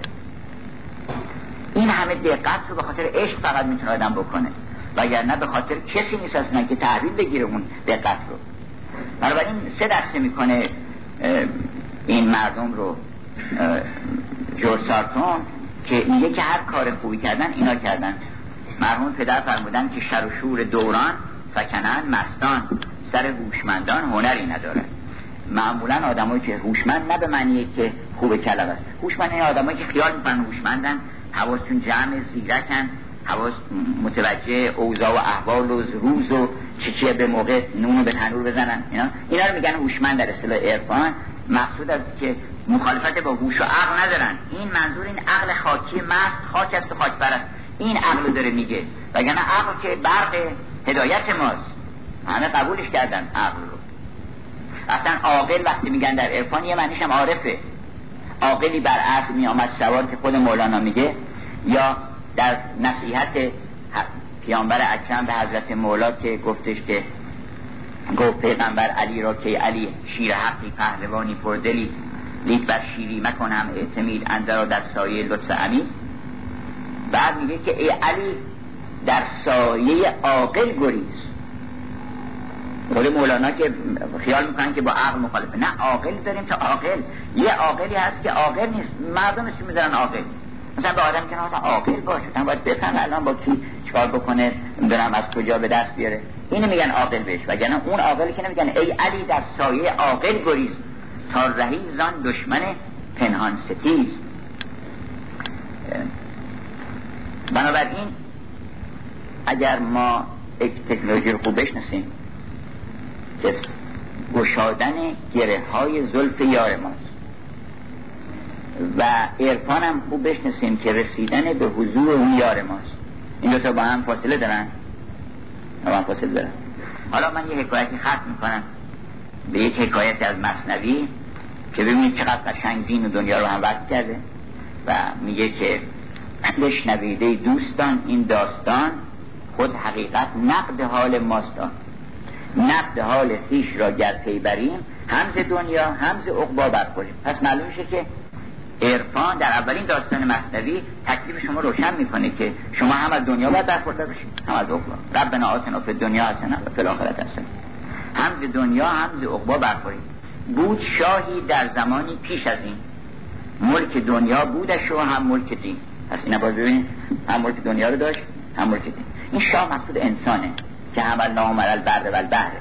این همه دقت رو به خاطر عشق فقط می‌تونه آدم بکنه. وگرنه به خاطر کسی نیست اصلا که تحویل بگیره اون دقت رو. بنابراین سه دسته می‌کنه این مردم رو جورج سارتون که میگه که هر کار خوبی کردن اینا کردن. مرحوم پدر فرمودن که شر و شور دوران فکنن مستان. سر هوشمندان هنری نداره معمولا آدمایی که هوشمند نه به معنیه که خوب کلب است. هوشمند این آدمایی که خیال می‌کنن هوشمندن. حواستون جمع زیرکن. حواس متوجه اوضاع و احوال و روز و چه چیه به موقع نونو به تنور بزنن. اینا اینا رو میگن هوشمند در اصطلاح عرفان. مقصود است که مخالفت با هوش و عقل ندارن. این منظور این عقل خاکی مست خاک است و خاک است این عقل داره میگه. وگرنه عقل که برق هدایت ماست. همه قبولش کردن عقل رو. اصلا عاقل وقتی میگن در عرفان یه معنیش هم عارفه. عاقلی بر عقل آمد سوار که خود مولانا میگه یا در نصیحت پیامبر اکرم به حضرت مولا که گفتش که گفت پیغمبر علی را که علی شیر حقی پهلوانی پردلی لیک بر شیری مکنم اعتمید اندرا در سایه لطف امید بعد میگه که ای علی در سایه عاقل گریز. قول مولانا که خیال می‌کنن که با عقل مخالفه. نه عاقل داریم تا عاقل. یه عاقلی هست که عاقل نیست. مردم چی می‌ذارن عاقل؟ مثلا به آدم که نه عاقل باشه. مثلا باید بفهم الان با کی چکار بکنه نمی‌دونم از کجا به دست بیاره. اینو میگن عاقل بهش. وگرنه اون عاقلی که نمیگن ای علی در سایه عاقل گریز. تا رهی زان دشمن پنهان ستیز. بنابراین اگر ما یک تکنولوژی رو خوب بشناسیم که گشادن گره های زلف یار ماست. و عرفان هم خوب بشناسیم که رسیدن به حضور اون یار ماست. این دو تا با هم فاصله دارن؟ با هم فاصله دارن. حالا من یه حکایتی ختم می‌کنم. به یک حکایت از مصنوی که ببینید چقدر قشنگ دین و دنیا رو هم وقت کرده و میگه که بشنویده دوستان این داستان خود حقیقت نقد حال ماستان نقد حال خیش را گر پی بریم همز دنیا همز عقبا برخوریم. پس معلوم میشه که عرفان در اولین داستان مصنوی تکلیف شما روشن می‌کنه که شما هم از دنیا باید برخورده بشید. هم از عقبا. ربنا آتنا فی دنیا حسنا و فی الاخره حسنا. همز دنیا همز عقبا برخوریم. بود شاهی در زمانی پیش از این. ملک دنیا بودش و هم ملک دین. پس اینا باز ببینید هم ملک دنیا رو داشت هم ملک دین. این شاه مقصود انسانه. که عمل نامر البر و البحر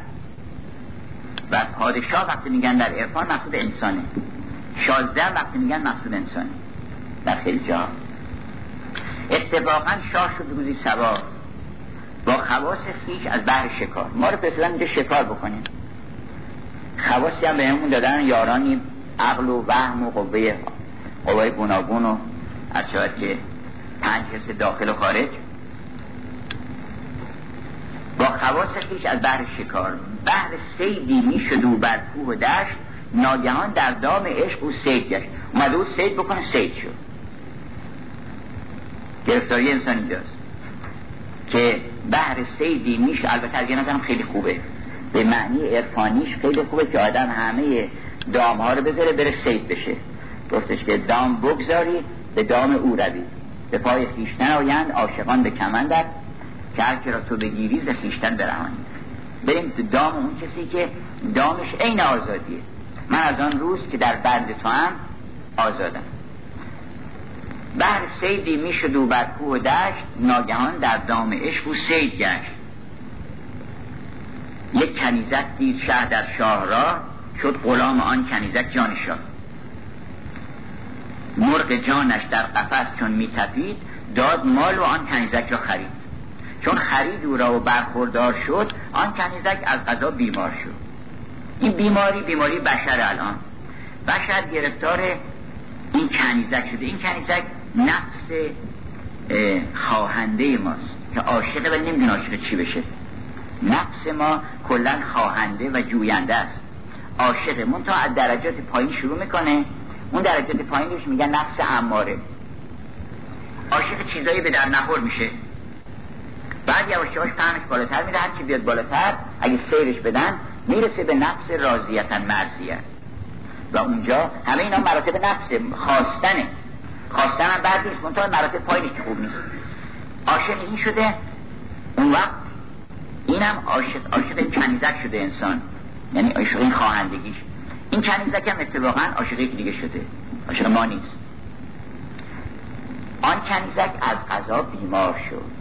و پادشاه وقتی میگن در عرفان مقصود انسانه. شازده وقتی میگن مقصود انسانه. در خیلی جا. اتفاقا شاه شد روزی سوار با خواص خیش از بحر شکار. ما رو پسیدن اینجا شکار بکنیم. خواصی هم به همون دادن یارانی عقل و وهم و قوه قوه گوناگون و از که پنج حس داخل و خارج. با خواص خیش از بحر شکار. بحر سیدی می شد و بر کوه و دشت. ناگهان در دام عشق او سید گشت. اومده او سید بکنه سید شد گرفتاری انسان اینجاست که بحر سیدی میشه. البته از نظرم خیلی خوبه. به معنی عرفانیش خیلی خوبه که آدم همه دام ها رو بذاره بره سید بشه. گفتش که دام بگذاری به دام او روی. به پای خیشتن آیند عاشقان به کمندت. که هر را تو بگیری ز خیشتن برهانی. بریم تو دام اون کسی که دامش عین آزادیه. من از آن روز که در بند تو هم آزادم. بر سیدی می‌شد و بر کوه دشت ناگهان در دام عشق و سید گشت. یک کنیزک دید شه در شاه را شد غلام آن کنیزک جان شاه. مرغ جانش در قفس چون میتپید داد مال و آن کنیزک را خرید. چون خرید او را و برخوردار شد آن کنیزک از غذا بیمار شد. این بیماری بیماری بشر الان. بشر گرفتار این کنیزک شده. این کنیزک نفس خواهنده ماست که عاشقه ولی نمی‌دونه عاشق چی بشه. نفس ما کلا خواهنده و جوینده است. عاشقه. من تا از درجات پایین شروع می‌کنه. اون درجات پایینش میگن نفس اماره. عاشق چیزایی به در نهور میشه. بعد یواش یواش پهنش بالاتر میره هر بیاد بالاتر. اگه سیرش بدن می‌رسه به نفس راضیتن مرزیت و اونجا همه اینا مراتب نفس خواستنه. خواستن هم بعد نیست منطقه مراتب پایینش که خوب نیست. عاشق این شده اون وقت اینم عاشق عاشق کنیزک شده انسان. یعنی عاشق این خواهندگیش. این کنیزک هم اتفاقا عاشق دیگه شده. عاشق ما نیست. آن کنیزک از غذا بیمار شد.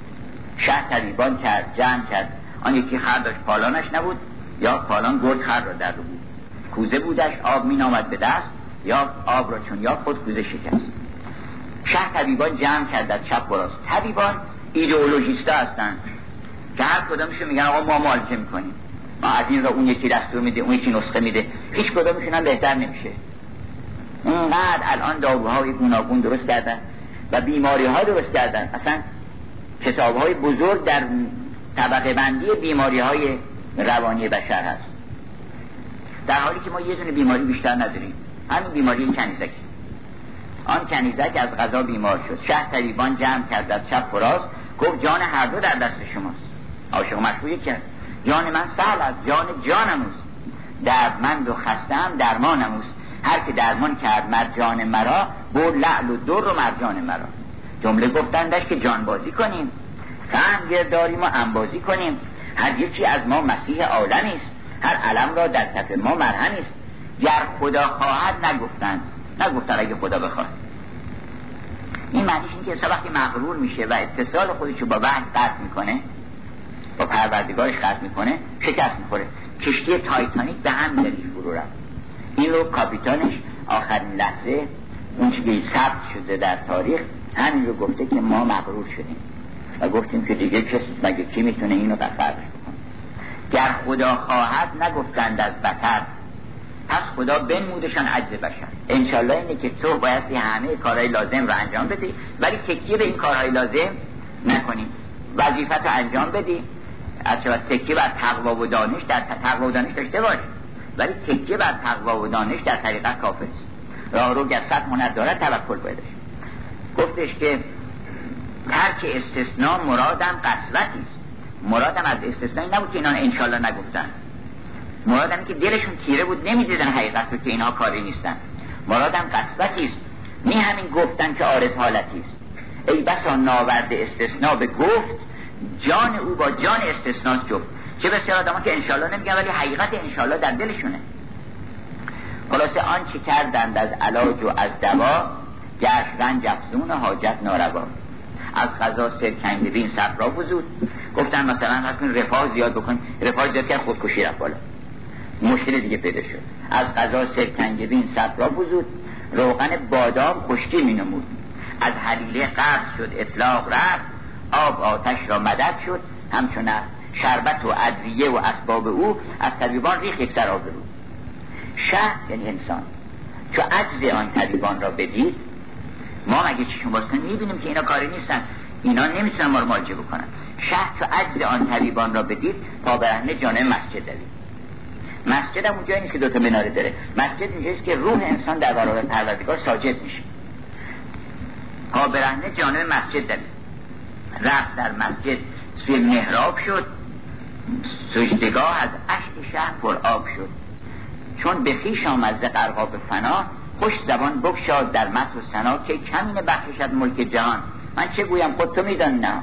شه طبیبان کرد جمع کرد. آن یکی خر داشت پالانش نبود یا پالان گرد خر را در بود. کوزه بودش آب می نامد به دست یا آب را چون یا خود کوزه شکست. شه طبیبان جمع کرد در چپ براست طبیبان ایدئولوژیستا هستن که هر کدامشون میگن آقا ما معالجه می‌کنیم. ما از این را اون یکی دستور میده اون یکی نسخه میده. هیچ کدامشون هم بهتر نمیشه. اونقدر الان داروهای گوناگون درست کردن و بیماری ها درست کردن. اصلا کتاب های بزرگ در طبقه بندی بیماری های روانی بشر هست. در حالی که ما یه دونه بیماری بیشتر نداریم. همین بیماری کنیزک آن کنیزک از غذا بیمار شد. شه طبیبان جمع کرد از چپ فراز گفت جان هر دو در دست شماست. عاشق مشروعی کرد جان من سهل است جان جانم است. دردمند و خستم درمانم است. هر که درمان کرد مرجان مرا بر لعل و در و مرجان مرا. جمله گفتندش که جانبازی کنیم. فهم گرداریم و انبازی کنیم. هر یکی از ما مسیح عالمی است. هر علم را در کف ما مرهمی است. گر خدا خواهد نگفتند. نگفتن اگه خدا بخواد. این معنیش این که وقتی مغرور میشه و اتصال خودش رو با وحی قطع می‌کنه با پروردگارش قطع می‌کنه شکست می‌خوره. کشتی تایتانیک به هم دلیل فرو رفت. این رو کاپیتانش آخرین لحظه اون چیزی ثبت شده در تاریخ همین رو گفته که ما مغرور شدیم. و گفتیم که دیگه کس مگه کی می‌تونه اینو بکنه گر خدا خواهد نگفتند از بطر پس خدا بنمودشان عجز بشن انشالله اینه که تو باید همه کارهای لازم رو انجام بدی ولی تکیه به این کارهای لازم نکنی. وظیفت رو انجام بدی. از تکیه بر تقوا و دانش در تقوا و دانش داشته باش. ولی تکیه بر تقوا و دانش در طریقت کافر است راه رو گر صد هنر دارد توکل باید گفتش که ترک استثناء مرادم قسوتی است مرادم از استثنایی نبود که اینا انشالله نگفتن. مرادم که دلشون تیره بود نمی‌دیدن حقیقت که اینها کاری نیستن. مرادم قسوتی است. می همین گفتن که عارض حالتی است. ای بسا ناورد استثناء به گفت جان او با جان استثناء جفت. چه بسیار آدم که انشالله نمیگن ولی حقیقت انشالله در دلشونه. خلاصه آن چی کردند از علاج و از دوا گشت رنج افزون حاجت ناروا. از غذا سرکنگ بین صفرا بزود گفتن مثلا حتی رفاه زیاد بکن رفاه زیاد کرد خودکشی رفت بالا. مشکل دیگه پیدا شد. از غذا سرکنگبین صفرا بزود روغن بادام خشکی می نمود از حلیله قرض شد اطلاق رفت. آب آتش را مدد شد. همچون شربت و ادویه و اسباب او از طبیبان ریخ یک سر آبرو شه یعنی انسان. چو عجز آن طبیبان را بدید ما مگه چشم باز کنیم می‌بینیم که اینا کاری نیستن؟ اینا نمی‌تونن ما رو مالجه بکنن. شه چو عجز آن طبیبان را بدید تا برهنه جانه مسجد دوید. مسجد هم اونجایی نیست که دوتا مناره داره مسجد اینجاییست که روح انسان در برابر پروردگار ساجد میشه. پا برهنه جانب مسجد دوید. رفت در مسجد سوی محراب شد. سجدگاه از عشق شهر پر آب شد. چون به خیش آمد ز قرقاب فنا خوش زبان بگشاد در مت و سنا که کمین بخششد ملک جهان. من چه گویم خود تو میدان نه؟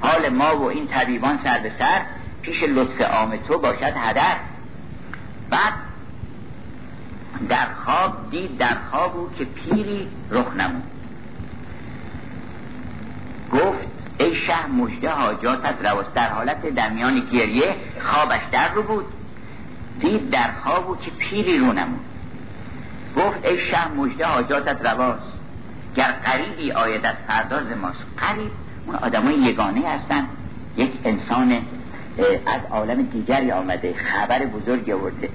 حال ما و این طبیبان سر به سر پیش لطف عام تو باشد هدر. بعد در خواب دید در خواب او که پیری رخ نمود. گفت ای شه مجده حاجاتت رواست. در حالت در میان گریه خوابش در رو بود. دید در خواب او که پیری رو نمود. گفت ای شه مجده حاجاتت رواست. گر قریبی آیدت پرداز ماست. قریب اون آدمای یگانه هستن. یک انسان از عالم دیگری آمده خبر بزرگی آورده.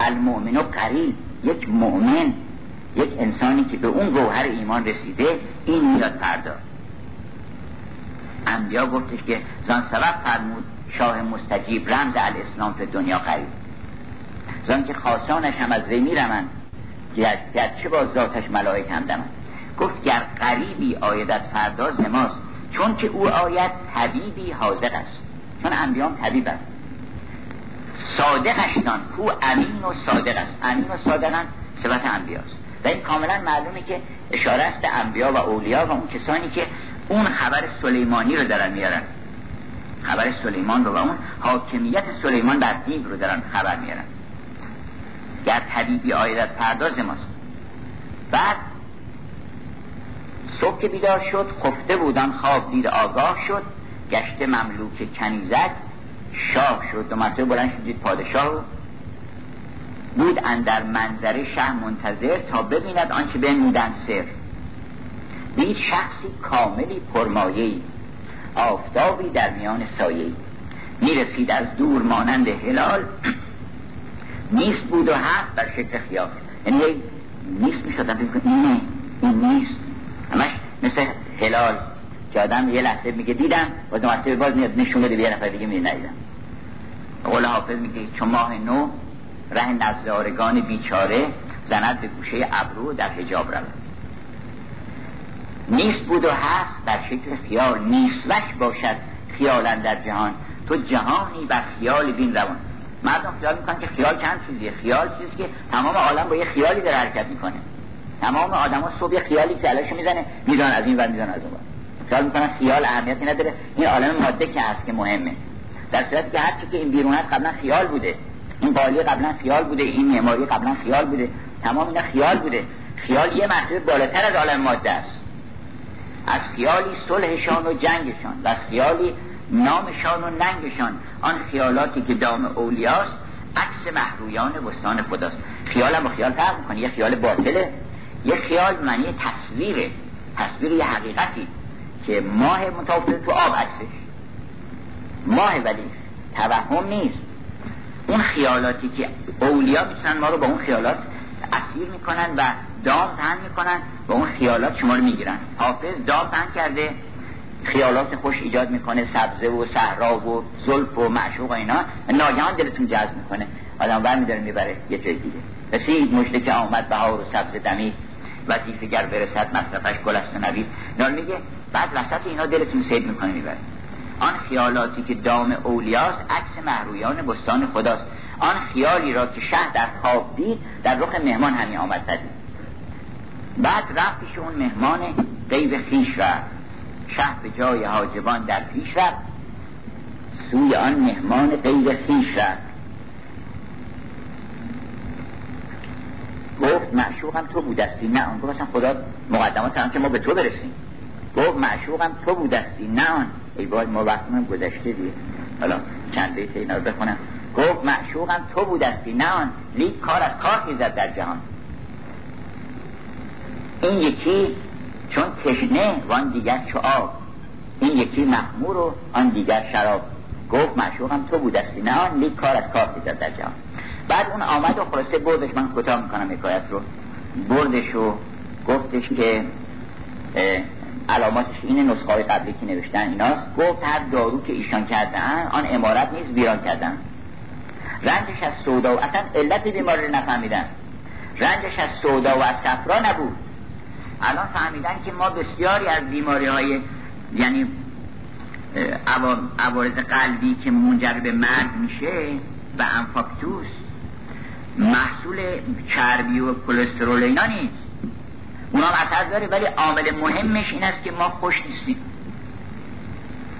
المؤمن و قریب یک مؤمن یک انسانی که به اون گوهر ایمان رسیده این میاد پرداز انبیا گفتش که زان سبب فرمود شاه مستجیب رمز الاسلام به دنیا قریب. زان که خاصانش هم از وی میرمن گرچه با ذاتش ملائک هم دمن گفت گر قریبی آیدت فرداز ماست چون که او آید طبیبی حاضر است. چون انبیام طبیب است. صادقشتان کو امین و صادق است. امین و صادقن صفت انبیاست. و این کاملا معلومه که اشاره است به انبیا و اولیا و اون کسانی که اون خبر سلیمانی رو دارن میارن. خبر سلیمان رو و اون حاکمیت سلیمان بر دیو رو دارن خبر میارن. گر طبیبی آیدت پرداز ماست. بعد صبح که بیدار شد خفته بودن خواب دید آگاه شد گشته مملوک کنیزد شاه شد دو مرتبه بلند شدید پادشاه. بود اندر منظره شه منتظر تا ببیند آنچه بنمودن سر. دید شخصی کاملی پرمایهی آفتابی در میان سایه می‌رسید از دور مانند هلال نیست بود و هست در شکل خیال یعنی نیست می‌شد نه. این نیست. همش مثل هلال. که آدم یه لحظه میگه دیدم و دو مرتبه باز میاد نشون بده یه نفر دیگه میگه ندیدم. قول حافظ میگه چون ماه نو ره نزدارگان بیچاره زند به گوشه ابرو در حجاب رود نیست بود و هست در شکل خیال. نیستوش باشد خیالا در جهان. تو جهانی بر خیال بین روان. مردم خیال می‌کنن که خیال چند چیزیه خیال چیزی که تمام عالم با یه خیالی در حرکت می‌کنه. تمام آدما صبح خیالی که علاشو می‌زنه میدان از این ور میدان از اون خیال می‌کنن خیال اهمیتی نداره. این عالم ماده که هست که مهمه. در صورتی که هر که این بیرون هست قبلا خیال بوده. این قالی قبلا خیال بوده. این معماری قبلا خیال بوده. تمام اینا خیال بوده. خیال یه مرتبه بالاتر از عالم ماده است. از خیالی صلحشان و جنگشان. و خیالی نامشان و ننگشان آن خیالاتی که دام اولیاست عکس محرویان بستان خداست. خیال هم با خیال فرق می‌کنه. یه خیال باطله یه خیال معنی تصویره. تصویر یه حقیقتی که ماه متوفر تو آب عکسش. ماه ولی توهم نیست. اون خیالاتی که اولیا می‌تونن ما رو با اون خیالات اسیر می‌کنن و دام پهن می‌کنن و اون خیالات شما رو می‌گیرن. حافظ دام پهن کرده خیالات خوش ایجاد می‌کنه سبزه و صحرا و زلف و معشوق و اینا. ناگهان دلتون جذب می‌کنه. آدم بر میداره می‌بره یه جای دیگه. رسید مشته که آمد بهار و سبز دمی. وظیفه گر برسد مصرفش گل است نبید میگه بعد وسط اینا دلتون سید می‌کنه می‌بره. آن خیالاتی که دام اولیاست عکس محرویان بستان خداست. آن خیالی را که شه در خواب دید در رخ مهمان همین آمد پدید. بعد رفتش اون مهمان غیب خیش رفت. شه به جای حاجبان در پیش رفت. سوی آن مهمان غیب خیش رفت. گفت معشوقم تو بودستی. نه آن گفت خدا مقدمات هم که ما به تو برسیم. گفت معشوقم تو بودستی. نه آن. ای باید ما وقتمون گذشته دیگه. حالا چند بیت اینا رو بخونم. گفت معشوقم تو بودستی. نه آن لیک کار از کار خیزد در جهان. این یکی چون تشنه وان دیگر چو آب این یکی مخمور و آن دیگر شراب. گفت معشوقم تو بودستی نه آن لیک کار از کار خیزد در جهان. بعد اون آمد و خلاصه بردش من کوتاه می‌کنم حکایت رو. بردش و گفتش که علاماتش این نسخه های قبلی که نوشتن ایناست. گفت هر دارو که ایشان کردن آن امارت نیست ویران کردن. رنجش از سودا و اصلا علت بیماری نفهمیدن. رنجش از سودا و از صفرا نبود. الان فهمیدن که ما بسیاری از بیماری های یعنی عوارض قلبی که منجر به مرگ میشه و انفاکتوس محصول چربی و کلسترول اینا نیست. اونا اثر داره ولی عامل مهمش این است که ما خوش نیستیم.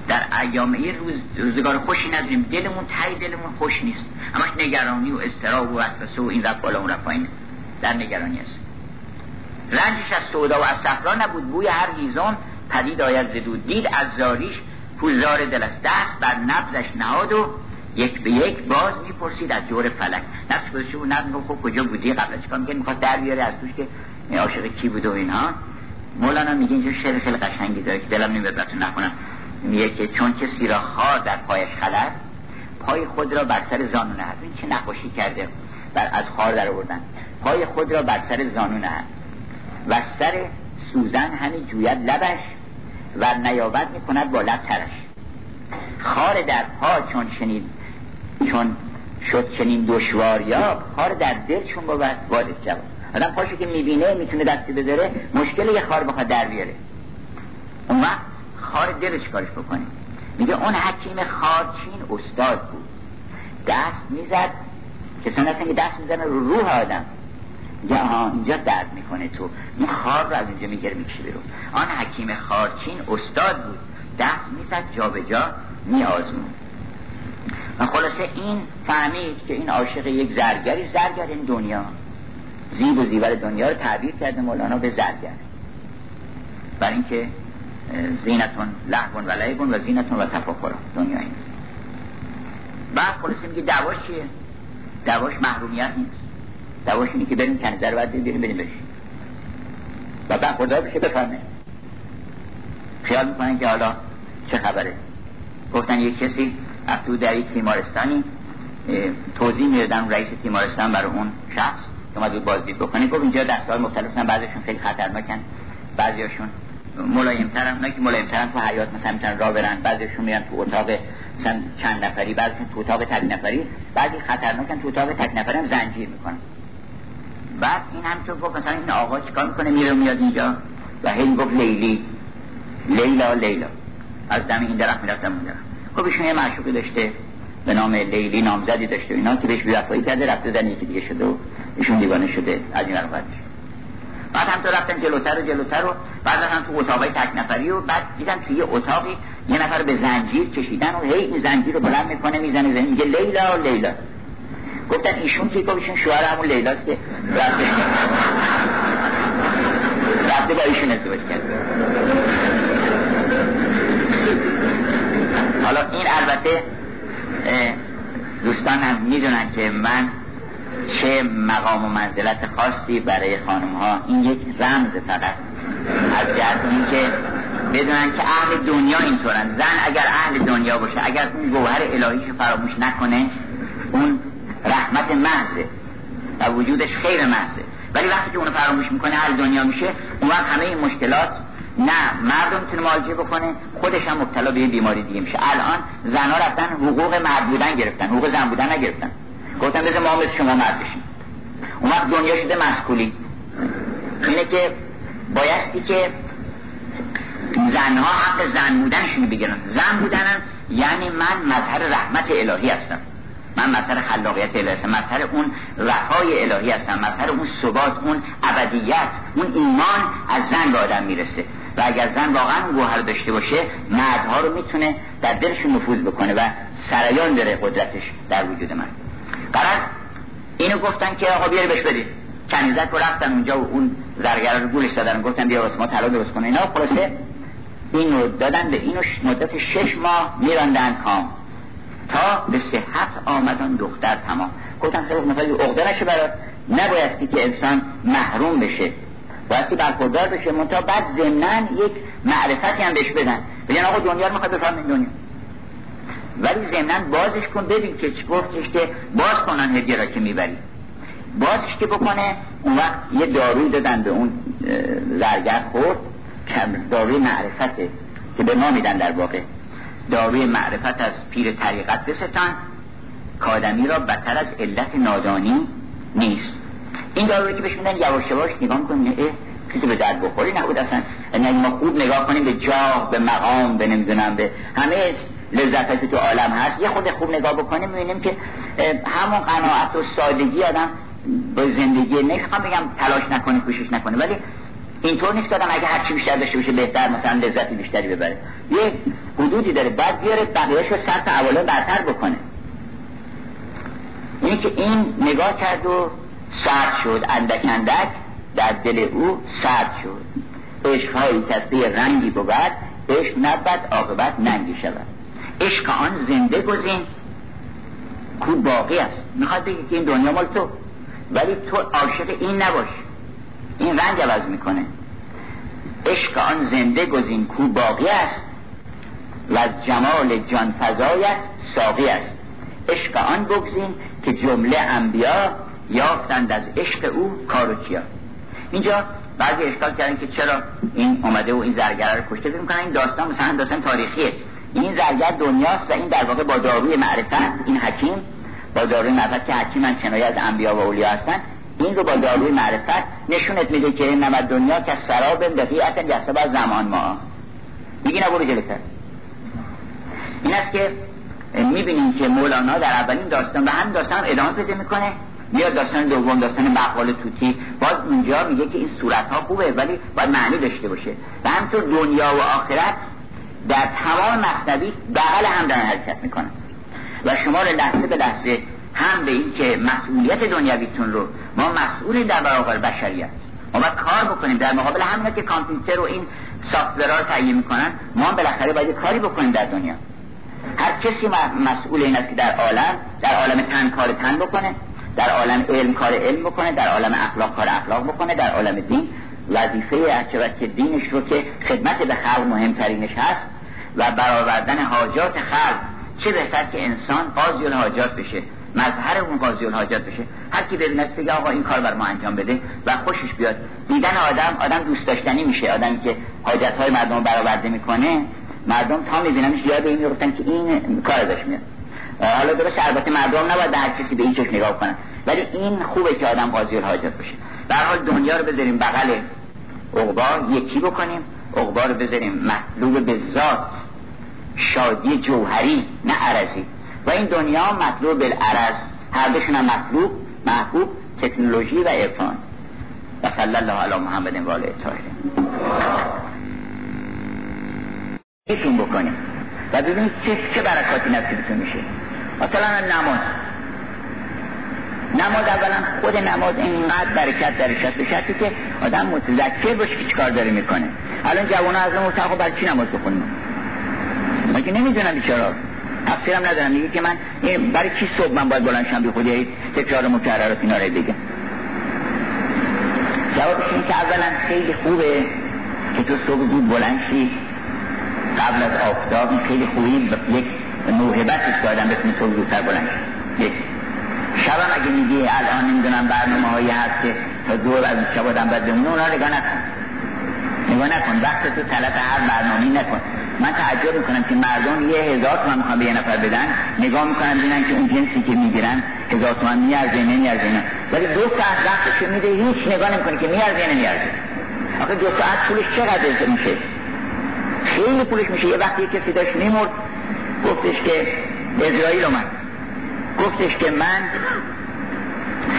در ایام این روز روزگار خوشی نداریم. دلمون تای دلمون خوش نیست. همش نگرانی و استراب و وسوسه و این رفت بالا اون رفت پایین. در نگرانی است رنجش از سودا و از صفرا نبود. بوی هر هیزم پدید آید زدود دید از زاریش پولزار دل است دست بر نبزش نهاد و یک به یک باز می‌پرسید از جور فلک. نفس بسید و نبز خب کجا بودی؟ قبل چیکار میگه می‌خواد در بیاره از توش که عاشق کی بود و اینها مولانا میگه اینجا شعر خیلی قشنگی داره که دلم نمیاد براتون نخونم. میگه که چون کسی را خار در پایش خلد پای خود را بر سر زانو نهد. این چه نقاشی کرده؟ بر از خار در آوردن. پای خود را بر سر زانو نهد. و سر سوزن همین جوید لبش و نیابت می‌کند با لب ترش. خار در پا چون شنید چون شد چنین دشواریا خار در دل چون بود وادش جواب. آدم پاشو که می‌بینه می‌تونه دستی بذاره مشکل یه خار بخواد در بیاره. اون وقت خار دل چیکارش بکنه. میگه اون حکیم خارچین استاد بود. دست می‌زد کسان هستن که دست می‌زنه رو روح آدم. میگه آها اینجا درد می‌کنه تو. این خار رو از اینجا میگره می‌کشه بیرون. آن حکیم خارچین استاد بود. دست می‌زد جا به جا میآزمون و خلاصه این فهمید که این عاشق یک زرگری زرگر این دنیا. زیب و زیور دنیا رو تعبیر کرده مولانا به زرگر. برای اینکه زینتون لحون و لعبون و زینتون و تفاکر دنیا این. بعد خلاصی میگه دعواش چیه؟ دعواش محرومیت نیست. دعواش اینه که بریم کنیزه رو باید بریم بشیم و بعد خدا بشه بفهمه خیال می‌کنن که حالا چه خبره. گفتن یک کسی تو در یک تیمارستانی توضیح می‌دادن رئیس تیمارستان برای اون شخص. که اومد بازدید بکنه. گفت اینجا دستگاه مختلف بعضیشون خیلی خطرناکن بعضیاشون ملایم ترن نه که ملایم ترن تو حیات مثلا می‌تونن راه برن. بعضیشون میرن تو اتاق مثلا چند نفری بعضیشون تو اتاق تک نفری. بعضی خطرناکن تو اتاق تک نفری هم زنجیر می‌کنن. بعد این هم تو گفت مثلا این آقا چیکار می‌کنه؟ میره میاد اینجا. و هی گفت لیلی. لیلا لیلا. از دم این درخت می‌رفتم اون درخت. خب ایشون یه معشوقی داشته. به نام لیلی نامزدی داشته اینا که بهش بیوفایی کرده رفته زن یکی دیگه شده و ایشون دیوانه شده از این بعد بعد هم تو رفتن جلوتر و جلوتر و بعد هم تو اتاقای تک نفری و بعد دیدن توی یه اتاقی یه نفر به زنجیر کشیدن و هی این زنجیر رو بلند می‌کنه می‌زنه زنجیر میگه لیلا لیلا. گفتن ایشون که گفت ایشون شوهر همون لیلاست که رفته. رفته با ایشون ازدواج کرد. حالا این البته دوستان هم می‌دونن که من چه مقام و منزلت خاصی برای خانم ها این یک رمز فقط. از جهت که بدونن که اهل دنیا اینطورن. زن اگر اهل دنیا باشه اگر اون گوهر الهیش فراموش نکنه اون رحمت محضه و وجودش خیر محضه. ولی وقتی که اونو فراموش می‌کنه اهل دنیا میشه اون وقت همه این مشکلات نه مردم می‌تونه معالجه بکنه خودش هم مبتلا به بیماری دیگه میشه. الان زنها رفتن حقوق مرد بودن گرفتن حقوق زن بودن نگرفتن. گفتن بذار ما مثل شما مرد بشیم. اون وقت دنیا شده مسکولی اینه که بایستی که زنها حق زن بودنشون بگیرن. زن بودنم یعنی من مظهر رحمت الهی هستم. من مظهر خلاقیت الهی مظهر اون رفای الهی هستم مظهر اون ثبات اون ابدیت اون ایمان از زن به آدم می‌رسه. و اگر زن واقعا گوهر داشته باشه مردها رو می‌تونه در دلشون نفوذ بکنه و سریان داره قدرتش در وجود من. قرار اینو گفتن که آقا بیاری بهش بدید کنیزک رو رفتن اونجا و اون زرگر رو گولش دادن. گفتن بیا واسه ما طلا درست کنه. اینا خلاصه اینو دادن به اینو مدت شش ماه میراندن کام. تا به صحت آمدن دختر تمام. گفتن خیلی مثلا عقده نشه برات. نبایستی که انسان محروم بشه. بایستی برخوردار بشه. منتها بعد ضمنن یک معرفتی هم بهش بدن. بگن آقا دنیا رو می‌خواد بفهمین دنیا. ولی ضمنن بازش کن. ببین که چی گفتش که باز کنن هدیه را که می‌بری. بازش که بکنه اون وقت یه داروی دادن به اون زرگر خورد داروی معرفته که به ما میدن در واقع. داروی معرفت از پیر طریقت بستان. کادمی را بدتر از علت نادانی نیست. این داروی که بهش میدن یواش یواش نگاه کنه کسی به درد بخوری نبود اصلا. یعنی ما خوب نگاه کنیم به جاه به مقام به نمی‌دونم به همه لذت که تو عالم هست. یه خود خوب نگاه بکنیم می‌بینیم که همون قناعت و سادگی آدم به زندگی نمی‌خوام بگم تلاش نکنه کوشش نکنه. ولی اینطور نیست که آدم اگه هرچی بیشتر داشته باشه بهتر مثلا لذت بیشتری ببره. یه حدودی داره. بعد بیاره بقیهش رو تا اولا برتر بکنه. اینی که این نگاه کرد و سرد شد. اندک اندک در دل او سرد شد. عشق هایی کسی رنگی بود. عشق نبد عاقبت ننگی شود. عشق آن زنده گزین. کو باقی است. می‌خواد بگی که این دنیا مال تو. ولی تو عاشق این نباش. این رنگ عوض می‌کنه. عشق آن زنده گزین. کو باقی است. و از جمال جان فضایت ساقی است. عشق آن بگزین که جمله انبیا یافتند از عشق او کیا. اینجا بعضی اشکال کردن که چرا این اومده و این زرگره رو کشته فکر این داستان مثلا داستان تاریخیه. این زرگر دنیاست و این در واقع با داروی معرفت این حکیم با داروی معرفت که حکیم من کنایه از انبیا و اولیا هستن این رو با داروی معرفت نشونت میده که نمد دنیا که سراب دقیقت جسب از زمان ما. میگی نبرو جلوتر. این است که می‌بینیم که مولانا در اولین داستان و هم داستان ادامه پیدا می‌کنه. میاد داستان دوم داستان بقال توتی. باز اونجا میگه که این صورت ها خوبه ولی باید معنی داشته باشه. و همینطور دنیا و آخرت در تمام مصنوی بغل هم دارن حرکت می‌کنن. و شما رو لحظه به لحظه هم به این که مسئولیت دنیاویتون رو ما مسئول در برابر بشریت. ما باید کار بکنیم. در مقابل همین که کامپیوتر و این سافتورها رو تهیه می‌کنن ما بالاخره باید کاری بکنیم در دنیا. هر کسی مسئول این است که در عالم در عالم تن کار تن بکنه در عالم علم کار علم بکنه در عالم اخلاق کار اخلاق بکنه در عالم دین وظیفه هرچه که دینش رو که خدمت به خلق مهمترینش هست و برآوردن حاجات خلق چه بهتر که انسان قاضی الحاجات بشه مظهر اون قاضی الحاجات بشه. هر کی ببیند بگه آقا این کار بر ما انجام بده و خوشش بیاد. دیدن آدم آدم دوست داشتنی میشه. آدمی که حاجت های مردم برآورده می‌کنه مردم تا میبیننش یاد این می‌گفتن که این کار ازش میاد حالا درست البته مردم نباید هر کسی به این چشم نگاه کنن. ولی این خوبه که آدم قاضی الحاجت باشه. در حال دنیا رو بذاریم بغل عقبا یکی بکنیم. عقبا رو بذاریم مطلوب به ذات. شادی جوهری نه عرضی. و این دنیا مطلوب بالعرض هر دوشون هم مطلوب محبوب تکنولوژی و عرفان. و صلی الله علی محمد و آله طاهرین بکنیم و ببینید چه چه برکاتی نصیبتون میشه. مثلا نماز. نماز اولا خود نماز اینقدر برکت درش هست به شرطی که آدم متذکر باشه که چیکار داره می‌کنه. الان جوان از اون خب برای چی نماز بخونیم مگه نمی‌دونم چرا تفسیرم ندارم. میگه که من برای چی صبح من باید بلند شم؟ بی خودی تکرار مکررات اینا رو بگم. جوابش این که اولا خیلی خوبه که تو صبح بود بلند شی. قبل از آفتاب خیلی خوبی یک موهبت است که آدم بتونه صبح زودتر بلند یک. شبم اگه میگی الان نمی‌دونم برنامه هایی هست که تا دور از شب آدم باید بمونه اونا نگاه نکن. نگاه نکن. وقت تو طلب هر برنامه نکن. من تعجب می‌کنم که مردم یه هزار تومن می‌خوان به یه نفر بدن. نگاه می‌کنن ببینن که اون جنسی که می‌گیرن هزار تومن میارزه نمیارزه اینا. ولی دو ساعت وقتش میده هیچ نگاه نمی‌کنه که میارزه نمیارزه. آخه دو ساعت پولش چقدر میشه؟ خیلی پولش میشه. یه وقتی کسی داشت میمرد گفتش که اسرائیل اومد. گفتش که من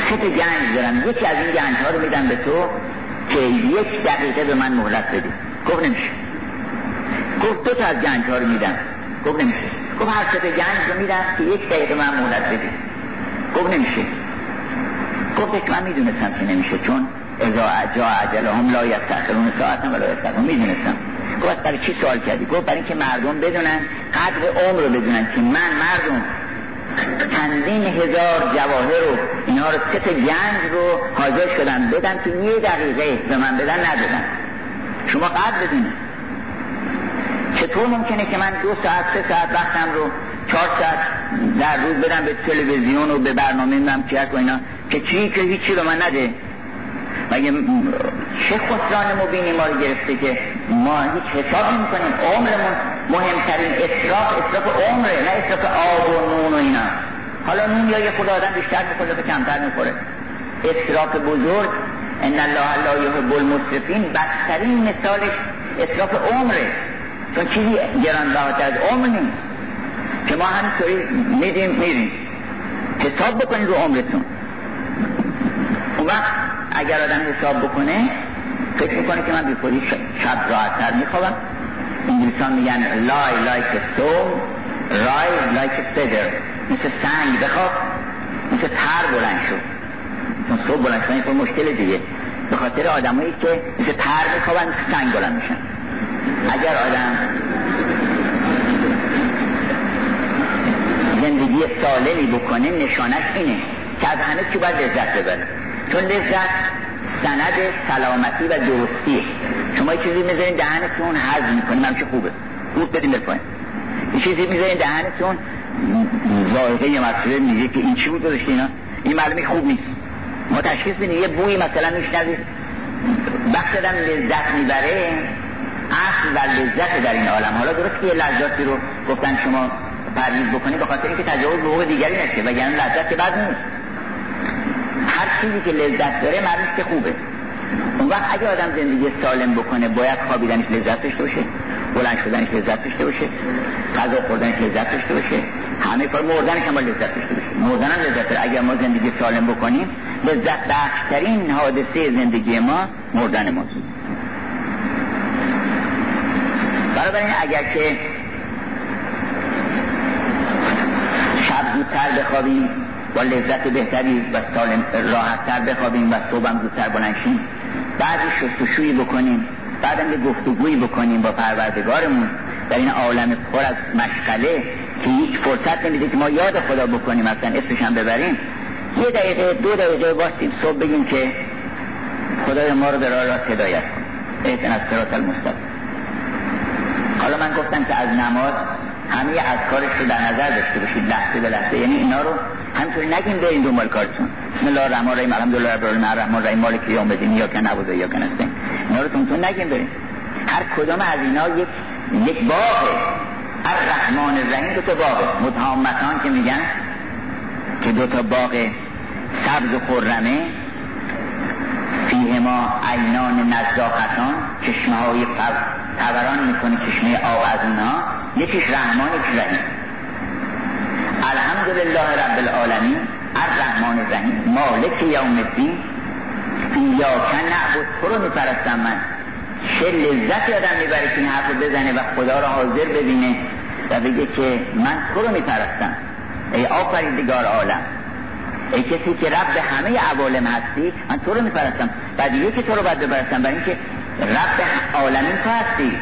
سه گنج دارم. یکی از این گنج ها رو میدم به تو که یک دقیقه به من مهلت بدی. گفت نمیشه. گفت دو تا از گنج ها رو میدم. گفت نمیشه. گفت هر سه گنج رو میدم که یک دقیقه من مهلت بدی. گفت نمیشه. گفت که من می‌دونستم که نمیشه چون ازا جا عجل هم لا یستخرون ساعتم ولا یستخرون می‌دونستم. گفت برای چی سوال کردی؟ گفت برای اینکه مردم بدونن قدر عمر رو بدونن که من مردم چندین هزار جواهر رو اینها رو ست گنج رو حاضر شدن بدن که یه دقیقه به من بدن ندادن. شما قدر بدونید چطور ممکنه که من دو ساعت سه ساعت وقتم رو چهار ساعت در روز بدم به تلویزیون و به برنامه ممکیت و اینا؟ که چی که هیچی رو من نده. مگه چه خسران مبینی ما رو گرفته که ما هیچ حساب نمی کنیم عمرمون مهمترین اصراف اصراف عمره نه اصراف آب و نون و اینا. حالا نون یا یه خدا آدم بیشتر می‌خوره به کمتر می‌خوره. اصراف بزرگ ان الله لا یحب المسرفین بدترین مثالش اصراف عمره. چون چیزی گران از عمر نیست. که ما همینطوری میدیم میریم. حساب بکنید رو عمرتون. اون وقت اگر آدم حساب بکنه فکر می‌کنه که من بی خودی شب راحتتر میخوابم. انگلیسان میگن لای لایک سوم رای لایک فدر مثل سنگ بخواب مثل تر بلند شد چون صبح بلند شدن یه مشکل دیگه. به خاطر آدمایی که مثل تر میخوابن مثل سنگ بلند میشن. اگر آدم زندگی سالمی بکنه نشانش اینه که از همه چی باید لذت ببره. چون لذت سند سلامتی و درستی. شما یه چیزی می‌ذارین دهنتون حض می‌کنیم همچه خوبه. خوب بدیم بپایین یه چیزی می‌ذارین دهنتون ظاهره یه مسئله میگه که این چی بود داشته اینا؟ این معلومه خوب نیست. ما تشخیص بدیم یه بویی مثلا میشنوید وقت دادم لذت می‌بره اصل و لذت در این عالم. حالا درست که یه لذاتی رو گفتن شما پرهیز بکنید به خاطر اینکه تجاوز به حقوق دیگری نشه وگرنه لذت که بد نیست. هر چیزی که لذت داره معلوم که خوبه. اون وقت اگه آدم زندگی سالم بکنه باید خوابیدنش لذت داشته باشه بلند شدنش لذت داشته باشه غذا خوردنش لذت داشته باشه همه کار مردنش هم لذت داشته باشه. مردن هم لذت داره. اگر ما زندگی سالم بکنیم لذت بخشترین حادثه زندگی ما مردن ما بنابراین اگر که شب زودتر بخوابیم با لذت بهتری و راحتتر بخوابیم و صبحم زودتر بلنشیم بعدی شستشویی بکنیم بعدم یه گفتگویی بکنیم با پروردگارمون. در این عالم پر از مشغله که هیچ فرصت نمیده که ما یاد خدا بکنیم مثلا اسمش هم ببریم. یه دقیقه دو دقیقه واسیم صبح بگیم که خدای ما رو به راه راست هدایت کن. الصراط المستقیم. حالا من گفتم که از نماز همه کارش رو در نظر داشته باشید لحظه به لحظه. یعنی اینا رو همینطوری نگیم برین دنبال کارتون. بسم الله الرحمن الرحیم الحمدلله رب العالمین الرحمن الرحیم مالک یوم الدین یا کن نبوده یا کن استین اینا رو تون نگیم بریم هر کدام از اینا یک یک باغه. هر رحمان الرحیم دو تا باغه. متهامتان که میگن که دو تا باغ سبز و خرمه. فیه ما عینان نزاختان چشمه های توران می‌کنه چشمه آب از اونها یکیش رحمان یکیش رحیم. الحمدلله رب العالمین الرحمن الرحیم مالک یوم الدین. یا نعبد. تو رو میپرستم من. چه لذت آدم می‌بره که این حرف رو بزنه و خدا رو حاضر ببینه و بگه که من تو رو میپرستم. ای آفریدگار عالم. ای کسی که رب همه عوالم هستی من تو رو میپرستم. بعد که تو رو باید بپرستم برای اینکه رب عالمین تو هستی.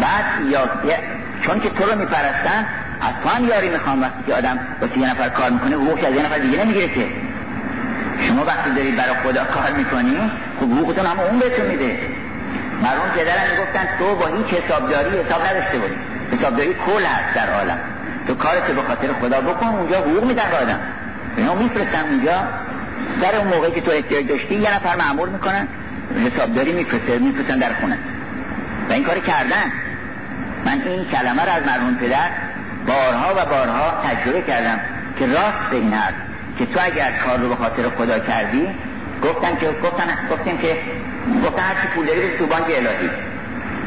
بعد یا چون که تو رو میپرستن از تو هم یاری می‌خوام وقتی که آدم با یه نفر کار می‌کنه حقوق از یه نفر دیگه نمی‌گیره که. شما وقتی دارید برای خدا کار می‌کنی خب حقوقتون هم اون بهتون میده. مرحوم پدرم می‌گفتن تو با هیچ حسابداری حساب نداشته بودی حسابداری کل هست در عالم. تو کارت به خاطر خدا بکن اونجا حقوق میدن به آدم. اینا میفرستن اونجا. سر اون موقعی که تو احتیاج داشتی یه نفر معمول می‌کنن حسابداری میفرسته میفرستن در خونه. و این کار کردن. من این کلمه رو از مرحوم پدر بارها و بارها تجربه کردم که راست این هست که تو اگر کار رو به خاطر خدا کردی گفتن که گفتن گفتیم که گفتن هرچی پول داری تو بانک الهی.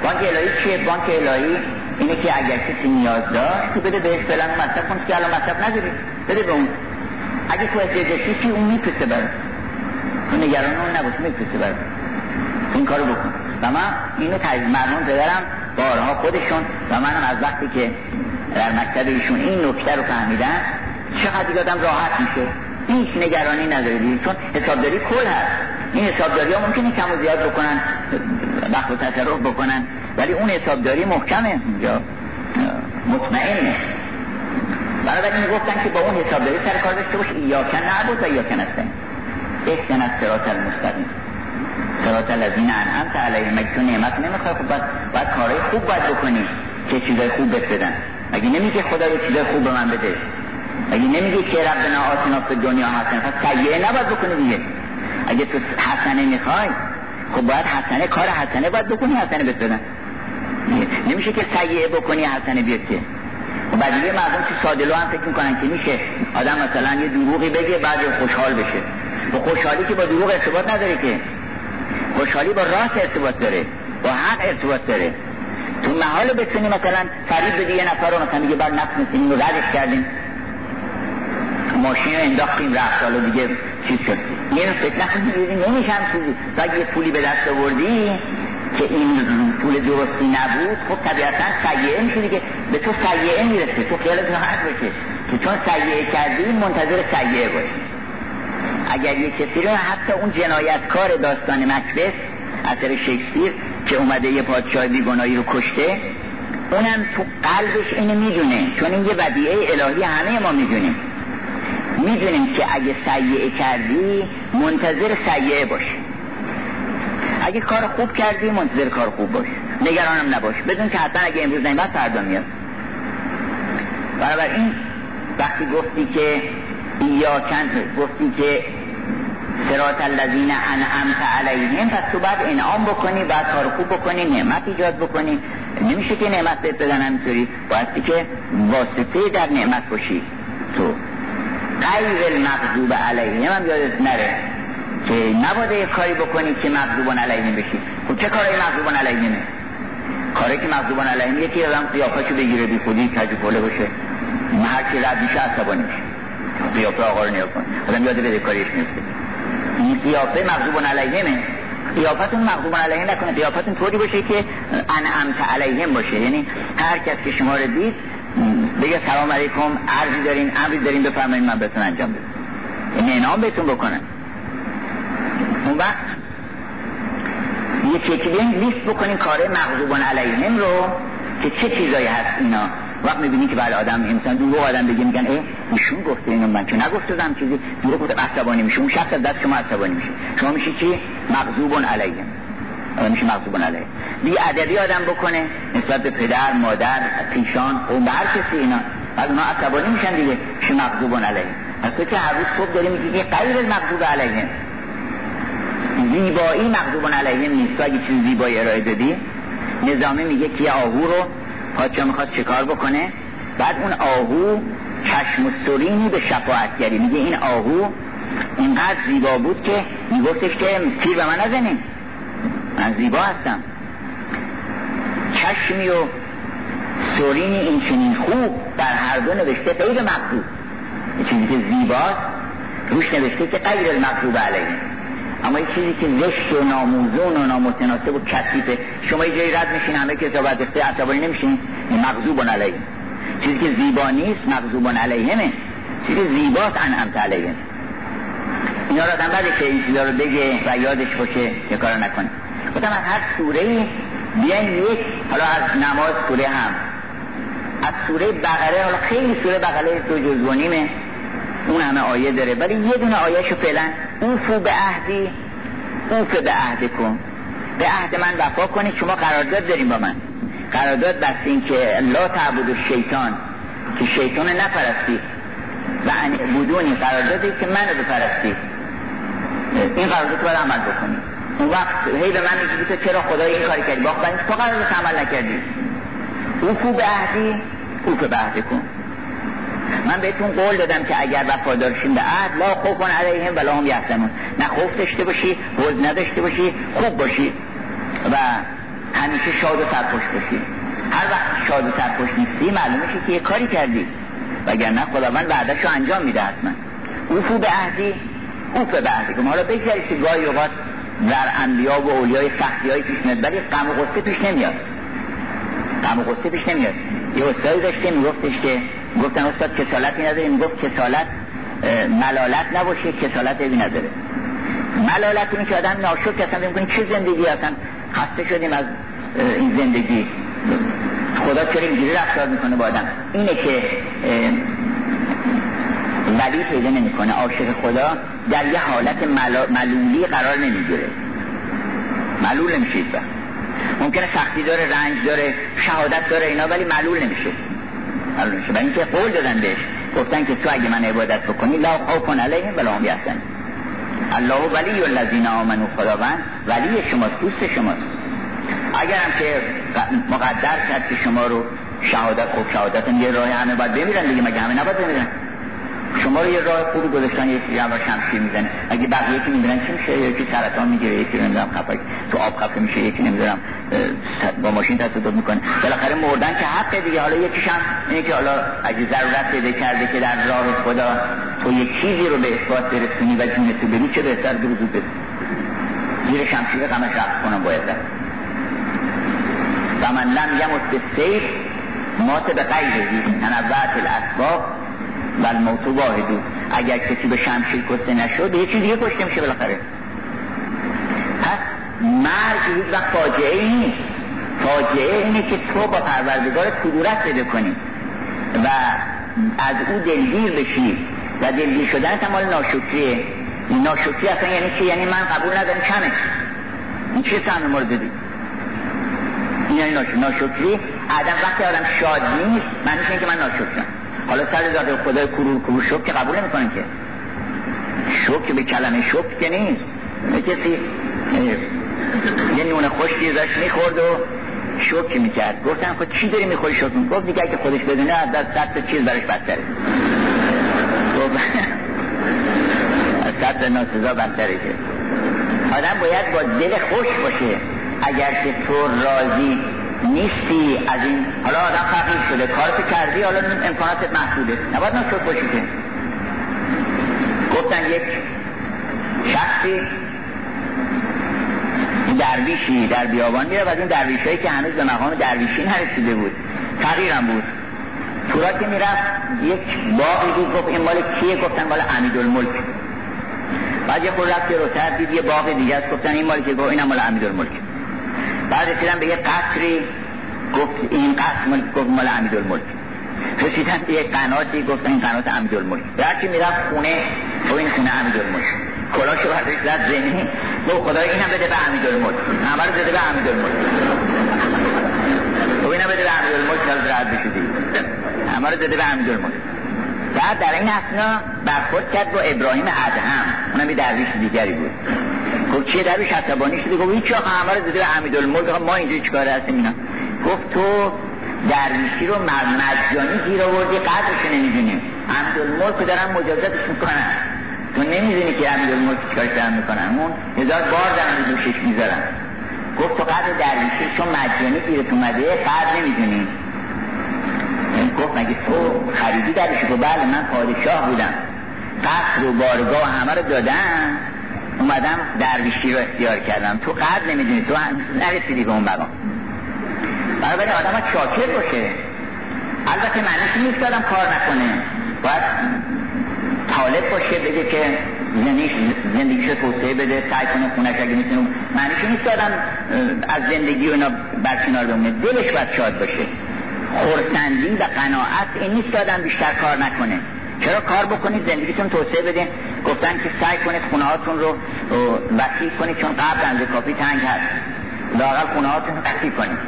بانک الهی چیه؟ بانک الهی اینه که اگر کسی نیاز داشت تو بده بهش فلان مصرف کن که الان مصرف نداری بده به اون. اگه تو احتیاج که اون میپسه بره تو نگران اون نباش میپسه بره این کارو بکن. و من اینو تجربه مرمون دارم بارها خودشون و منم از وقتی که در مکتب ایشون این نکته رو فهمیدن چقدر آدم راحت میشه. هیچ نگرانی نداری چون حسابداری کل هست. این حسابداری ها ممکنه کم و زیاد بکنن وقت و تصرف بکنن ولی اون حسابداری محکمه. یا مطمئنه. بنابراین گفتن که با اون حسابداری سر کار داشته باش یا کن نعبد و یا کن استن. احسن از سرات المستقیم. سرات الذین انعمت علیهم مگه تو نعمت نمی‌خوای؟ خب باید, باید کارهای خوب باید بکنی که چیزای خوب بهت بدن. اگه نمیگه خدا یه چیزای خوب به من بده؟ اگه نمیگه که ربنا آتنا فی دنیا حسن پس سیئه نباید بکنی دیگه. اگه تو حسنه می‌خوای خب باید حسنه کار حسنه باید بکنی حسنه بهت بدن. نمیشه که سیئه بکنی حسنه بیاد که و بعد دیگه مردم که سادلو هم فکر می‌کنن که میشه آدم مثلا یه دروغی بگه بعد خوشحال بشه. با خوشحالی که با دروغ ارتباط نداره که. خوشحالی با راست ارتباط داره با حق ارتباط داره. تو محال بتونی مثلا فریب بدی یه نفر رو مثلا دیگه بعد نفس میسینیم رو ردش کردیم. ماشین رو انداختیم رفت حالا دیگه چیز شد. یه نکنی نمیشه هم چیزی. اگه یه پولی به دست آوردی که این پول درستی نبود خب طبیعتا سیعه میشه دیگه به تو سیعه می‌رسه تو خیالت راحت باشه که چون سیعه کردی منتظر سیعه باشه اگر یه کسی رو حتی اون جنایتکار داستان مکبس اثر شکسپیر که اومده یه پادشاه بیگناهی رو کشته اونم تو قلبش اینو می‌دونه. چون این یه بدیعه الهی همه ما می‌دونیم. می‌دونیم که اگه سیعه کردی منتظر سیعه باش اگه کار خوب کردی منتظر کار خوب باش. نگرانم نباش. بدون که حتما اگه امروز نیمت فردا میاد. این وقتی گفتی که یا چند گفتی که سرات الذین انعمت علیهم پس تو بعد انعام بکنی بعد کار خوب بکنی نعمت ایجاد بکنی. نمیشه که نعمت بهت بدن همینطوری. بایستی که واسطه در نعمت باشی تو. غیر المغضوب علیهم هم یادت نره. که نباده کاری بکنی که مغضوبان علیهم بشی. خب چه کاری مغضوبان علیهمه کاری که مغضوبان علیهم یکی آدم قیافه‌شو بگیره بی خودی کجوله باشه. هر کی رد میشه عصبانی میشه. قیافه آقا رو نیا کن. آدم یاد بده کاریش میفته. این قیافه مغضوب علیهمه قیافتون مغضوب علیهم نکنه. قیافتون طوری باشه که انعمت علیهم باشه. یعنی هر کس که شما رو دید بگه سلام علیکم عرضی دارین امری دارین بفرمایید من بهتون انجام بدم. این انعام بهتون بکنن. اون وقت یکی یکی بیاین لیست بکنیم کار مغضوبان علیهم رو که چه چیزایی هست اینا. وقت می‌بینی که بله آدم مثلا دو آدم بگه میگن اه ایشون گفته اینو من که نگفتم چیزی. دو گفته عصبانی میشه اون شخص دست شما عصبانی میشه. شما میشه چی؟ مغضوب علیهم میشه مغضوب علیه. بی ادبی آدم بکنه نسبت به پدر مادر پیشان و هر کسی اینا. از اونها عصبانی میشن دیگه. میشه مغضوب علیه. از تو که هر روز خوب داری میگی غیر علیه. زیبایی مغضوب علیه نیست. تو اگه چیز زیبایی ارائه دادی نظامی میگه که آهو رو پادشاه می‌خواد چکار بکنه؟ بعد اون آهو چشم و سرینی به شفاعتگری میگه این آهو اینقدر زیبا بود که میگفتش که تیر به من نزنیم من زیبا هستم. چشمی و سرینی این چنین خوب در هر دو نوشته غیر مقصود چیزی که زیباست روش نوشته که غیر المقصود علیه. اما یه چیزی که زشت و ناموزون و نامتناسب و کثیفه. شما یه جایی رد میشین همه که صحبت دسته عصبانی نمیشین. مغضوب علیه چیزی که زیبا نیست مغضوب علیهمه چیزی زیباست انعمت علیه اینا را بعد که این چیزا رو بگه و یادش باشه یه کار نکنه. گفتم از هر سوره بیاین یک حالا از نماز سوره هم. از سوره بقره حالا خیلی سوره بقره دو نیمه. اون همه آیه داره. ولی یه دونه آیه شو فعلا اوفو به عهدی اوف به عهد کن. به عهد من وفا کنید شما قرارداد داریم با من. قرارداد بس این که لا تعبد شیطان که شیطان نپرستی. و بدونی قراردادی که منو بپرستی. این قرارداد باید عمل بکنی. اون وقت هی به من میگی تو چرا خدا این کاری کردی؟ باقی تو قرارداد عمل نکردی. او به عهدی او به عهد کن. من بهتون قول دادم که اگر وفادارشین به عهد لا خوف علیهم ولا هم یحزنون. نه خوف داشته باشی حزن نداشته باشی خوب باشی. و همیشه شاد و سرخوش باشی. هر وقت شاد و سرخوش نیستی معلوم میشه که یه کاری کردی. وگرنه خداوند وعدش رو انجام میده حتما. اوفو به عهدی اوف به عهدی. که حالا بگذارید که گاهی اوقات در انبیا و اولیای سختی های پیش میاد ولی غم و غصه پیش نمیاد. غم و غصه پیش نمیاد. یه استادی داشته میگفتش که گفتن استاد کسالتی نداره می‌گفت کسالت ملالت نباشه کسالت ابی نداره. ملالت اینه که آدم ناشکر اصلا می‌کنی چه زندگی اصلا. خسته شدیم از این زندگی. خدا چرا اینجوری رفتار می‌کنه با آدم؟ اینه که ولی پیدا نمی‌کنه. عاشق خدا در یه حالت ملولی قرار نمی‌گیره. ملول نمیشه ممکنه سختی داره رنج داره شهادت داره اینا ولی ملول نمیشه. ملول نمیشه و اینکه قول دادن بهش؟ گفتن که تو اگه من عبادت بکنی لا خوف علیهم ولا هم یحزنون. الله ولی الذین آمنوا خداوند ولی شما دوست شماست. اگرم که مقدر کرد که شما رو شهادت خب شهادت یه راه همه باید بمیرن دیگه مگه همه نباید بمیرن؟ شما رو یه راه خوبی گذاشتن یکی هم شمشیر می‌زنه. اگه بقیه که می‌دونن چی میشه یکی سرطان می‌گیره یکی نمی‌دونم خفه تو آب خفه میشه یکی نمی‌دونم با ماشین تصادف می‌کنه. بالاخره مردن که حق دیگه. حالا یکیش هم اینه که حالا اگه ضرورت پیدا کرده که در راه خدا تو یه چیزی رو به اثبات برسونی و جون تو بری چه بهتر دو زود زیر شمشیر غمش رفت کنم باید. و من لم یمت به سیف مات به غیرهی تنوعت الاسباب و الموت واحدو اگر کسی به شمشیر کشته نشد یه چیز دیگه کشته میشه بالاخره. پس مرگ هیچ وقت فاجعه نیست. فاجعه اینه که تو با پروردگار کدورت بده کنی و از او دلگیر بشی. و دلگیر شدن مال ناشکریه. ناشکری اصلا یعنی چی؟ یعنی من قبول ندارم کمه. این چه سهم مورد دی؟ این یعنی ناشکری؟ آدم وقتی آدم شاد نیست اینه که من ناشکرم. حالا سر ذات خدای کرور کرور شک که قبول نمی‌کنن که. شک به کلمه شک که نیست. کسی یه نون خشکی ازش می‌خورد و شک می‌کرد. گفتن خود چی داری می‌خوری شک می‌کرد گفت دیگه که خودش بدونه از دست چیز برش بدتره. از صد ناسزا بدتره که. آدم باید با دل خوش باشه. اگر که تو راضی نیستی از این حالا آدم فقیر شده کارت کردی حالا امکاناتت محدوده. نباید ناشد باشی که گفتن یک شخصی درویشی در بیابان میره و از این درویشایی که هنوز به مقام درویشی نرسیده بود فقیرم بود. تورا که می‌رفت یک باقی بود گفت این مال کیه؟ گفتن مال الملک بعد یه خود رفت روتر دید یه باقی دیگه است گفتن این مالی که گفت اینم مال الملک بعد رسیدم به یه قصری گفت این قصر مال گفت مال الملک رسیدن به یه قناتی گفت این قنات الملک هرچی می‌رفت خونه و این خونه الملک کلاشو بردش زد زنی گفت خدا اینم بده به الملک همه رو بده به الملک و اینم بده به الملک تا رد بشدی همه رو داده به الملک بعد در این اصنا برخورد کرد با ابراهیم ادهم. اونم یه درویش دیگری بود. گفت چیه درویش عصبانی شده گفت هیچ همه رو داده به حمیدالملک. ما اینجا چیکاره هستیم اینا؟ گفت تو درویشی رو مجانی گیر آوردی قدرش نمی‌دونیم حمیدالملک دارن مجازاتش می‌کنن تو نمی‌دونی که حمیدالملک چیکارش دارن می‌کنن. اون هزار بار دارن دوشش می‌ذارن. گفت تو قدر درویشی چون مجانی گیرت اومده قدر نمی‌دونی. گفت مگه تو خریدی درش گفت بله من پادشاه بودم. قصر و بارگاه همه رو دادم اومدم درویشی رو اختیار کردم. تو قدر نمی‌دونی تو نرسیدی به اون مقام برای آدم ها شاکر باشه. البته معنیش نیست آدم کار نکنه. باید طالب باشه بگه که زندگیش توسعه بده سعی کنه خونش اگه می‌تونه معنیش نیست آدم از زندگی و اینا برکنار بمونه. دلش باید شاد باشه. خورسندی و قناعت این نیست آدم بیشتر کار نکنه. چرا کار بکنید؟ زندگیتون توسعه بدین گفتن که سعی کنید خونه هاتون رو وسیع کنید چون قبل اندازه کافی تنگ هست. لاغل خونه هاتون وسیع کنید.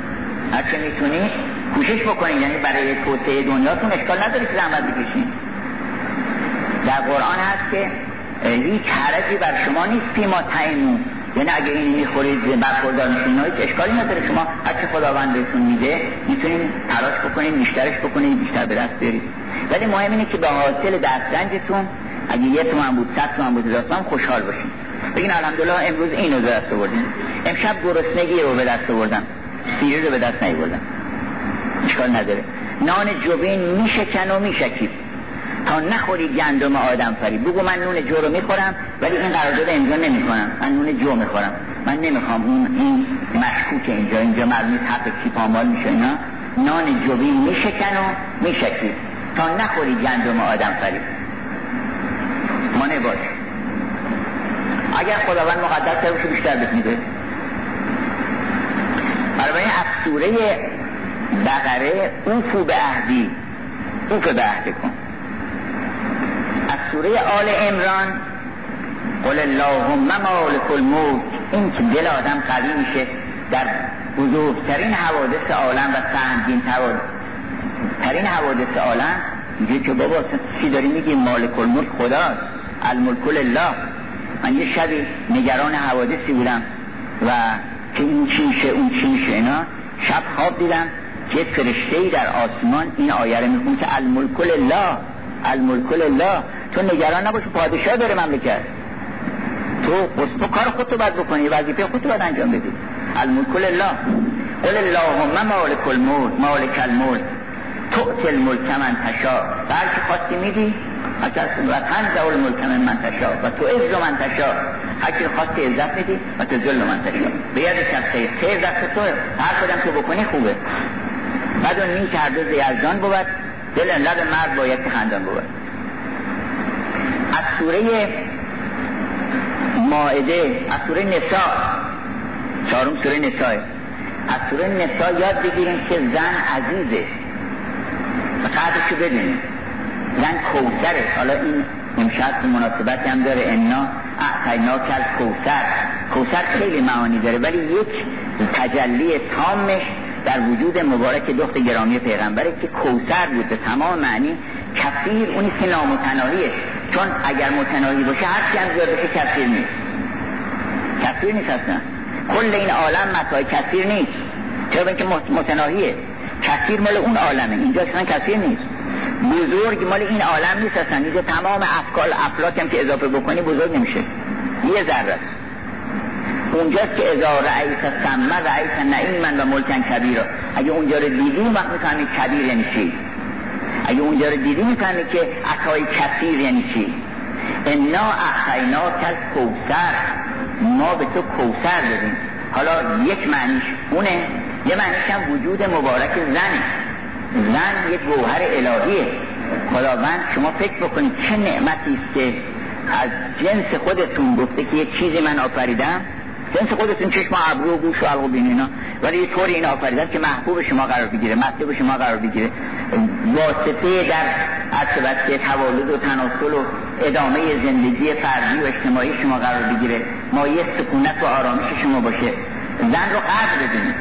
هرچه می‌تونید کوشش بکنید. یعنی برای توسعه دنیاتون اشکال نداری که زحمت بکشید در قرآن هست که هیچ حرجی بر شما نیست پیما تعینون یعنی اگه این می‌خورید برخوردار میشین اشکالی نداره. شما هرچه خداوند بهتون میده می‌تونین تلاش بکنید بیشترش بکنید بیشتر به دست برید ولی مهم اینه که به حاصل دسترنجتون اگه یه تومن بود صد تومن بود هزار خوشحال باشین. بگین الحمدلله امروز اینو به دست آوردیم. امشب گرسنگی رو به دست آوردم. سیری رو به دست نیاوردم اشکال نداره. نان جوین میشکن و میشکیب تا نخوری گندم آدم فری بگو من نون جو رو می‌خورم ولی این قرارداد امضا نمی‌کنم. من نون جو می‌خورم. من نمی‌خوام اون این مشکوک اینجا. اینجا مرمی حق کی پامال میشه اینا؟ نان جوی میشکن و میشکی. تا نخوری گندم آدم فری ما باش. اگر خداوند مقدس رو بیشتر بهت میده برای از سوره بقره اوفو به عهدی. اوف به عهد کن. از سوره آل امران قل اللهم مالک الملک این که دل آدم قوی میشه در بزرگترین حوادث عالم و سهمگین ترین حوادث عالم. میگه که بابا چی داری میگی؟ مالک الملک خداست الملک الله من یه شبی نگران حوادثی بودم و که این چی میشه اون چی میشه اینا. شب خواب دیدم که فرشته در آسمان این آیه رو که الملک الله الملک الله تو نگران نباش پادشاه داره مملکت تو تو کار خودتو باید بکنی وظیفه خودتو باید انجام بدی. الملک الله قل اللهم مالک الملک مالک الملک. تؤت الملک من تشا بلکه خواستی میدی و تنزع الملک من من تشا و تو عز من تشا هرچی خواستی عزت میدی و تو ذل من تشا به ید خیر خیر دست تو هر کدام تو بکنی خوبه. بعد اون این کرده زیزدان بود دل لب مرد باید که خندان بود. از سوره ماعده از سوره نساء. چهارم سوره نساء. از سوره نساء یاد بگیریم که زن عزیزه. و قدرشو بدونیم. زن کوسره حالا این امشب مناسبت هم داره. انا اعتینا کل کوسر کوسر خیلی معانی داره ولی یک تجلی تامش در وجود مبارک دخت گرامی پیغمبره که کوسر بود به تمام معنی کثیر اونی که نامتناهیه. چون اگر متناهی باشه هر چی هم زیاد بشه کثیر نیست. کثیر نیست اصلا. کل این عالم متای کثیر نیست. چرا اینکه متناهیه. کثیر مال اون عالمه. اینجا اصلا کثیر نیست. بزرگ مال این عالم نیست اصلا. اینجا تمام افکال افلاک هم که اضافه بکنی بزرگ نمیشه. یه ذره. است اونجاست که ازا رئیس سمه رئیس من و ملکن کبیر اگه اونجا رو دیدی وقت می‌فهمی کبیر یعنی چی. اگه اونجا رو دیدی می‌فهمی که عطای کثیر یعنی چی؟ انا احینا کل کوسر ما به تو کوسر دادیم. حالا یک معنیش اونه. یه معنیش هم وجود مبارک زنه زن یک گوهر الهیه. خداوند شما فکر بکنید چه نعمتی است که از جنس خودتون گفته که یک چیزی من آفریدم؟ جنس خودتون چشم ابرو و گوش و حلق و بین اینا. ولی یه طور این آفریدن که محبوب شما قرار بگیره مطلوب شما قرار بگیره. واسطه در عصبت تولد و تناسل و ادامه زندگی فردی و اجتماعی شما قرار بگیره. مایه سکونت و آرامش شما باشه. زن رو قدر بدونید.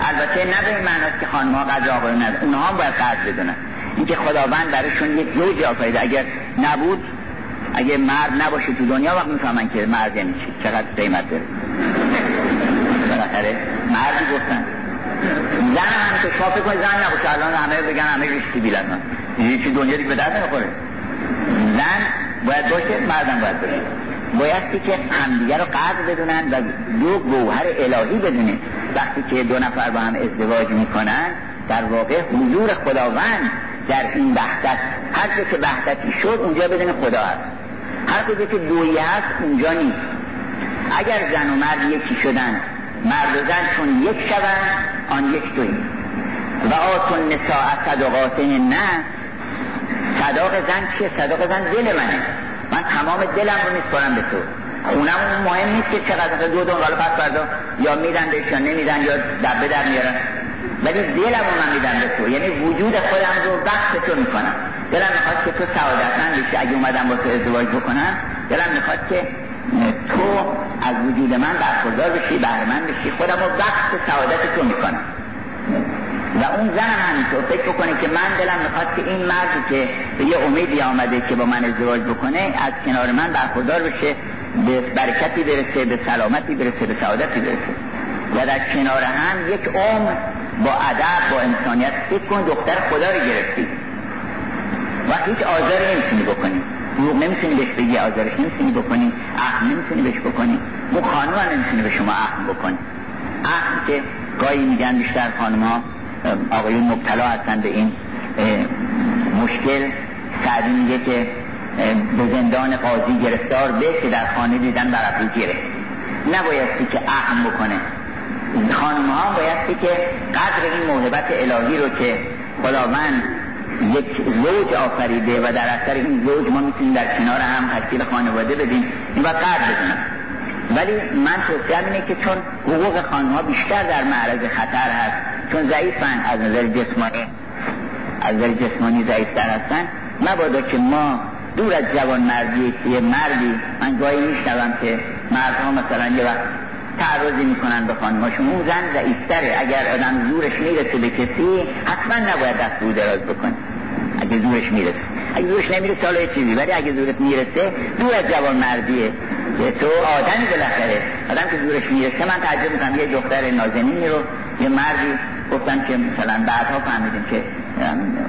البته نه به این معناست که خانم ها قدر آقایون ندارن. اونها هم باید قدر بدونن. اینکه خداوند برایشون یک زوج آفریده. اگر نبود اگه مرد نباشه تو دنیا وقت می‌فهمن که مرد یعنی چی؟ چقدر قیمت داره. بالاخره مردی گفتن. زن هم تو شما فکر زن نباشه. الان همه بگن همه ریشتی بیلن. چی دنیا دیگه به درد نمی‌خوره. زن باید باشه مردم باید باشه. بایستی که همدیگه رو قدر بدونن و دو گوهر الهی بدونه وقتی که دو نفر با هم ازدواج می‌کنن در واقع حضور خداوند در این وحدت هر که وحدتی شد اونجا بدون خدا هست. هر کجا که دویی هست اونجا نیست. اگر زن و مرد یکی شدن مرد و زن چون یک شوند آن یک دوی و آتون نساء صدقاتن نه صداق زن چیه؟ صداق زن دل منه. من تمام دلم رو میسپارم به تو. اونم مهم نیست که چقدر دو دون حالا پس فردا. یا میدن بهش یا نمیدن یا دبه در میارن. ولی دلم رو من میدم به تو. یعنی وجود خودم رو وقت تو می‌کنم. دلم می‌خواد که تو سعادتمند بشی. اگه اومدم با تو ازدواج بکنم دلم می‌خواد که تو از وجود من برخوردار بشی بهرمند بشی. خودم رو وقت سعادت تو می‌کنم. و اون زن هم همینطور. فکر بکنه که من دلم می‌خواد که این مردی که به یه امیدی آمده که با من ازدواج بکنه از کنار من برخوردار بشه به برکتی برسه به سلامتی برسه به سعادتی برسه. و در کنار هم یک عمر با ادب با انسانیت فکر کن دختر خدا رو گرفتی. و هیچ آزاری نمی‌تونی بکنی. دروغ نمی‌تونی بهش بگی آزارش نمی‌تونی بکنی. اخم نمی‌تونی بهش بکنی. اون خانم هم نمی‌تونی به شما اخم بکنی. اخم که گاهی میگن بیشتر خانم ها آقایون مبتلا هستن به این مشکل. سعدی میگه که به زندان قاضی گرفتار به که در خانه دیدن بر ابرو گیره نبایستی که اهم بکنه. خانم ها بایستی که قدر این موهبت الهی رو که خداوند یک زوج آفریده و در اثر این زوج ما می‌تونیم در کنار هم تشکیل خانواده بدیم باید قدر بدونم ولی من توصیه اینه که چون حقوق خانم ها بیشتر در معرض خطر هست چون ضعیفن از نظر جسمانی از نظر جسمانی ضعیفتر هستن مبادا که ما دور از جوان مردی یه مردی من گاهی میشنوم که مردها مثلا یه وقت تعرضی می‌کنن به خانماشون اون زن ضعیفتره اگر آدم زورش می‌رسه به کسی حتما نباید دست رو دراز بکنه. اگه زورش می‌رسه. اگه زورش نمی‌رسه حالا چیزی. ولی اگه زورت می‌رسه دور از جوان مردیه. که تو آدمی بالاخره. آدم که زورش می‌رسه من تعجب می‌کنم. یه دختر نازنینی رو یه مردی گفتن که مثلا بعدها فهمیدیم که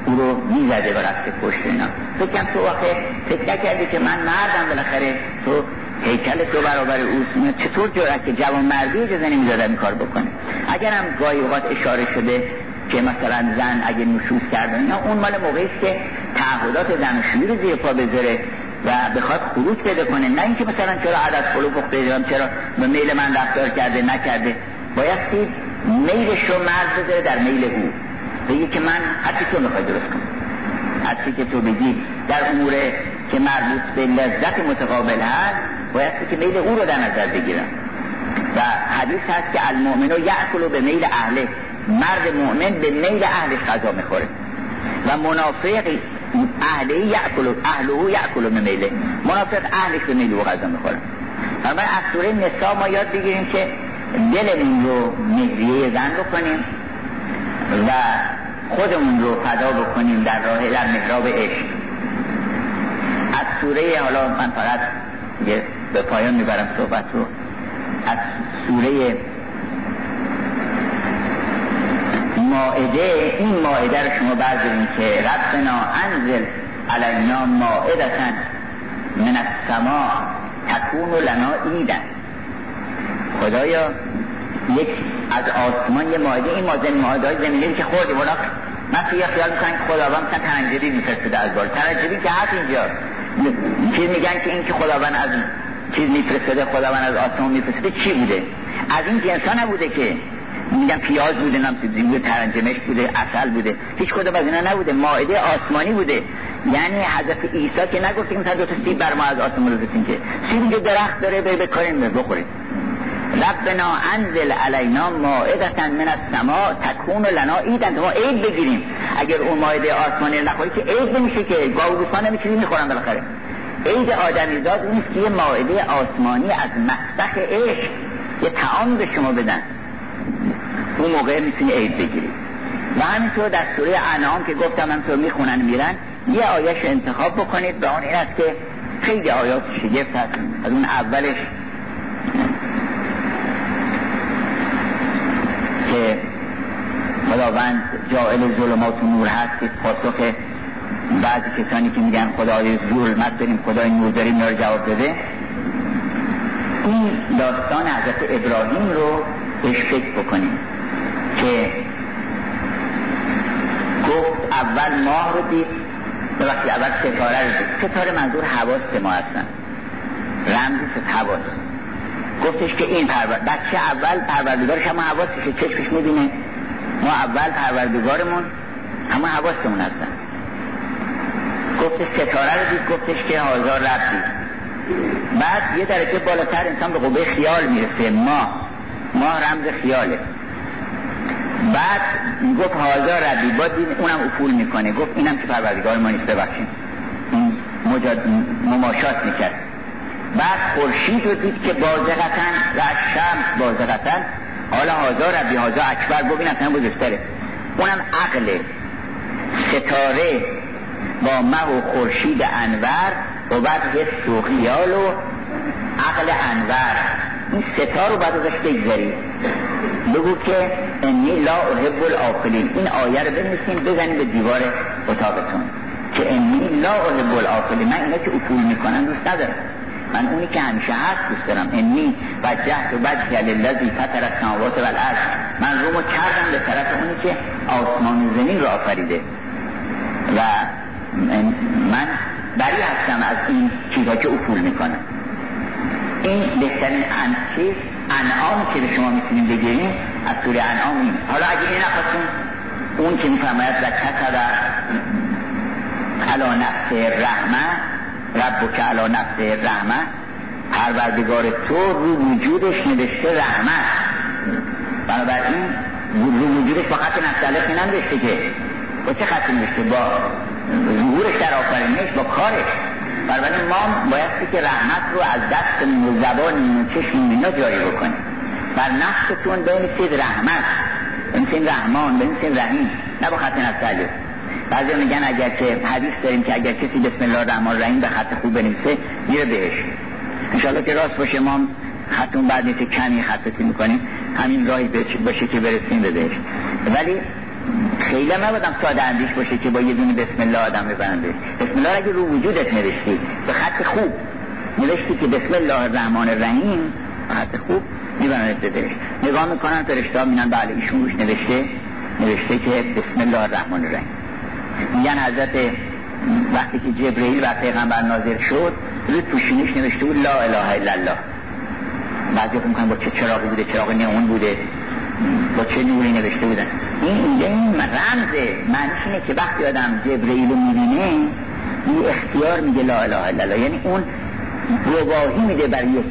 او رو می‌زده و رفته پشت اینا. فکرم تو واقع فکر نکردی که من مردم بالاخره. تو هیکل تو برابر اوست چطور جرأت که جوان مردی اجازه نمی‌دادن این کار بکنه؟ اگر هم گاهی اوقات اشاره شده که مثلا زن اگه نشوز کرده اینا اون مال موقعی که تعهدات زناشویی رو زیر پا بذاره و بخواد خروج پیدا کنه. نه اینکه مثلا چرا عدد پلو پخته چرا به میل من رفتار کرده نکرده. بایستی میلش رو مرد بذاره در میل او. بگی که من حتی تو می‌خوای درست کنم. حتی که تو بگی در امور که مربوط به لذت متقابل هست بایستی که میل او رو در نظر بگیرم. و حدیث هست که المؤمن یعکلو به میل اهله مرد مؤمن به میل اهلش غذا می‌خوره. و منافق اهله یعکلو اهله یعکلو به میله منافق اهلش به میل او غذا می‌خوره. اما از سوره نسا ما یاد بگیریم که دلمون رو مهریه زن بکنیم و خودمون رو فدا بکنیم در راه در محراب عشق. از سوره حالا من فقط به پایان می‌برم صحبت رو. از سوره ماعده این ماعده رو شما برداریم که ربنا انزل علینا ماعدتن من السما تکون لنا ایدن خدایا یک از آسمان یه ماده این ماده ماده های زمینی که خوردیم اونا من توی خیال می‌کنن که خداوند مثلا تنجری میفرسته از بار. تنجری که هست اینجا. چیز میگن که این که خداوند از چیز میفرستده خداوند از آسمان میفرستده چی بوده؟ از این جنسا نبوده که میگن پیاز بوده نم بوده ترنجمش بوده اصل بوده هیچ کدوم از اینا نبوده ماعده آسمانی بوده. یعنی حضرت عیسی که نگفت که مثلا دو تا سیب بر ما از آسمان رو که سیب درخت داره به بکاریم بخورید. ربنا انزل علینا مائدتا من السماء تکون لنا ایدن. ما عید بگیریم. اگر اون مائده آسمانی نخوری که عید نمیشه که. گاوگوسان نمیشه می‌خورن بالاخره. عید آدمیزاد نیست که یه مائده آسمانی از مسبخ عشق یه تعام به شما بدن. اون موقع می‌تونی عید بگیری. و همینطور در سوره انعام که گفتم همینطور می‌خونن میرن یه آیش انتخاب بکنید. به اون این است که خیلی آیات شگفت هست. از اون اولش که خداوند جائل ظلمات و نور هست که پاسخ بعضی کسانی که میگن خدای ظلمت داریم خدای نور داریم رو جواب بده. این داستان حضرت ابراهیم رو بهش فکر بکنیم که گفت اول ماه رو دید وقتی اول ستاره رو دید. ستاره منظور حواس ما هستن. رمزی ست حواس. گفتش که این پرور بچه اول پروردگارش همه حواسش چشمش می‌بینه؟ ما اول پروردگارمون همه حواسمون هستن. گفتش ستاره رو دید گفتش که هزار رفتی. بعد یه درجه بالاتر انسان به قوه خیال می‌رسه. ما. ما رمز خیاله. بعد گفت هازا ربی. با دین اونم افول می‌کنه. گفت اینم که پروردگار ما نیست. ببخشید. مماشات می‌کرد. بعد خورشید رو دید که بازقتن و شمس بازقتن حالا هازا ربی هازا اکبر. ببین اصلا بزرگتره. اونم عقل. ستاره با مه و خورشید انور و بعد حس و خیال و عقل انور. این ستا رو بعد ازش بگذارید بگو که انی لا احب الافلین این آیه رو بنویسین بزنید به دیوار اتاقتون. که انی لا احب الافلین من اینا که افول می‌کنن دوست ندارم. من اونی که همیشه هست دوست دارم. انی وجهت و وجه للذی فطر السماوات والارض. من رومو کردم به طرف اونی که آسمان و زمین رو آفریده. و من بری هستم از این چیزا که افول می‌کنم این بهترین ان چیز انعام که به شما می‌تونیم بگیریم از سوره انعام این حالا اگه این نخواستیم اون که میفرماید و کتب علا نفس رحمه رب که علا نفس رحمه پروردگار تو رو وجودش نوشته رحمت بنابراین رو وجودش با خط نفتلخی ننوشته که با چه خطی نوشته؟ با ظهورش در آفرینش با کارش. بنابراین ما باید که رحمت رو از دست و زبان و چشم اینا جاری بکنیم. بر نفستون بنویسید رحمت. بنویسید رحمان بنویسید رحیم. نه با خط نفتلخ بعضی میگن اگر که حدیث داریم که اگر کسی بسم الله الرحمن الرحیم به خط خوب بنویسه میره بهش. انشاءالله که راست باشه ما خطون بعد نیست کمی خطتی می‌کنیم. همین راهی باشه که برسیم به بهش. ولی خیلی نبودم ساده اندیش باشه که با یه دونی بسم الله آدم ببنده. بسم الله اگه رو وجودت نوشتی به خط خوب نوشتی که بسم الله الرحمن الرحیم خط خوب می‌برند بهش. نگاه می‌کنن فرشته ها مینن بله ایشون روش نوشته نوشته که بسم الله الرحمن الرحیم. میگن حضرت وقتی که جبرئیل و پیغمبر نازل شد روی پوشینش نوشته بود لا اله الا الله. بعضی می‌کنن با چه چراغی بوده چراغ نیون بوده با چه نوری نوشته بودن. این این رمزه. معنیش اینه که وقتی آدم جبرئیل رو می‌بینه این اختیار میگه لا اله الا الله. یعنی اون گواهی میده برای یک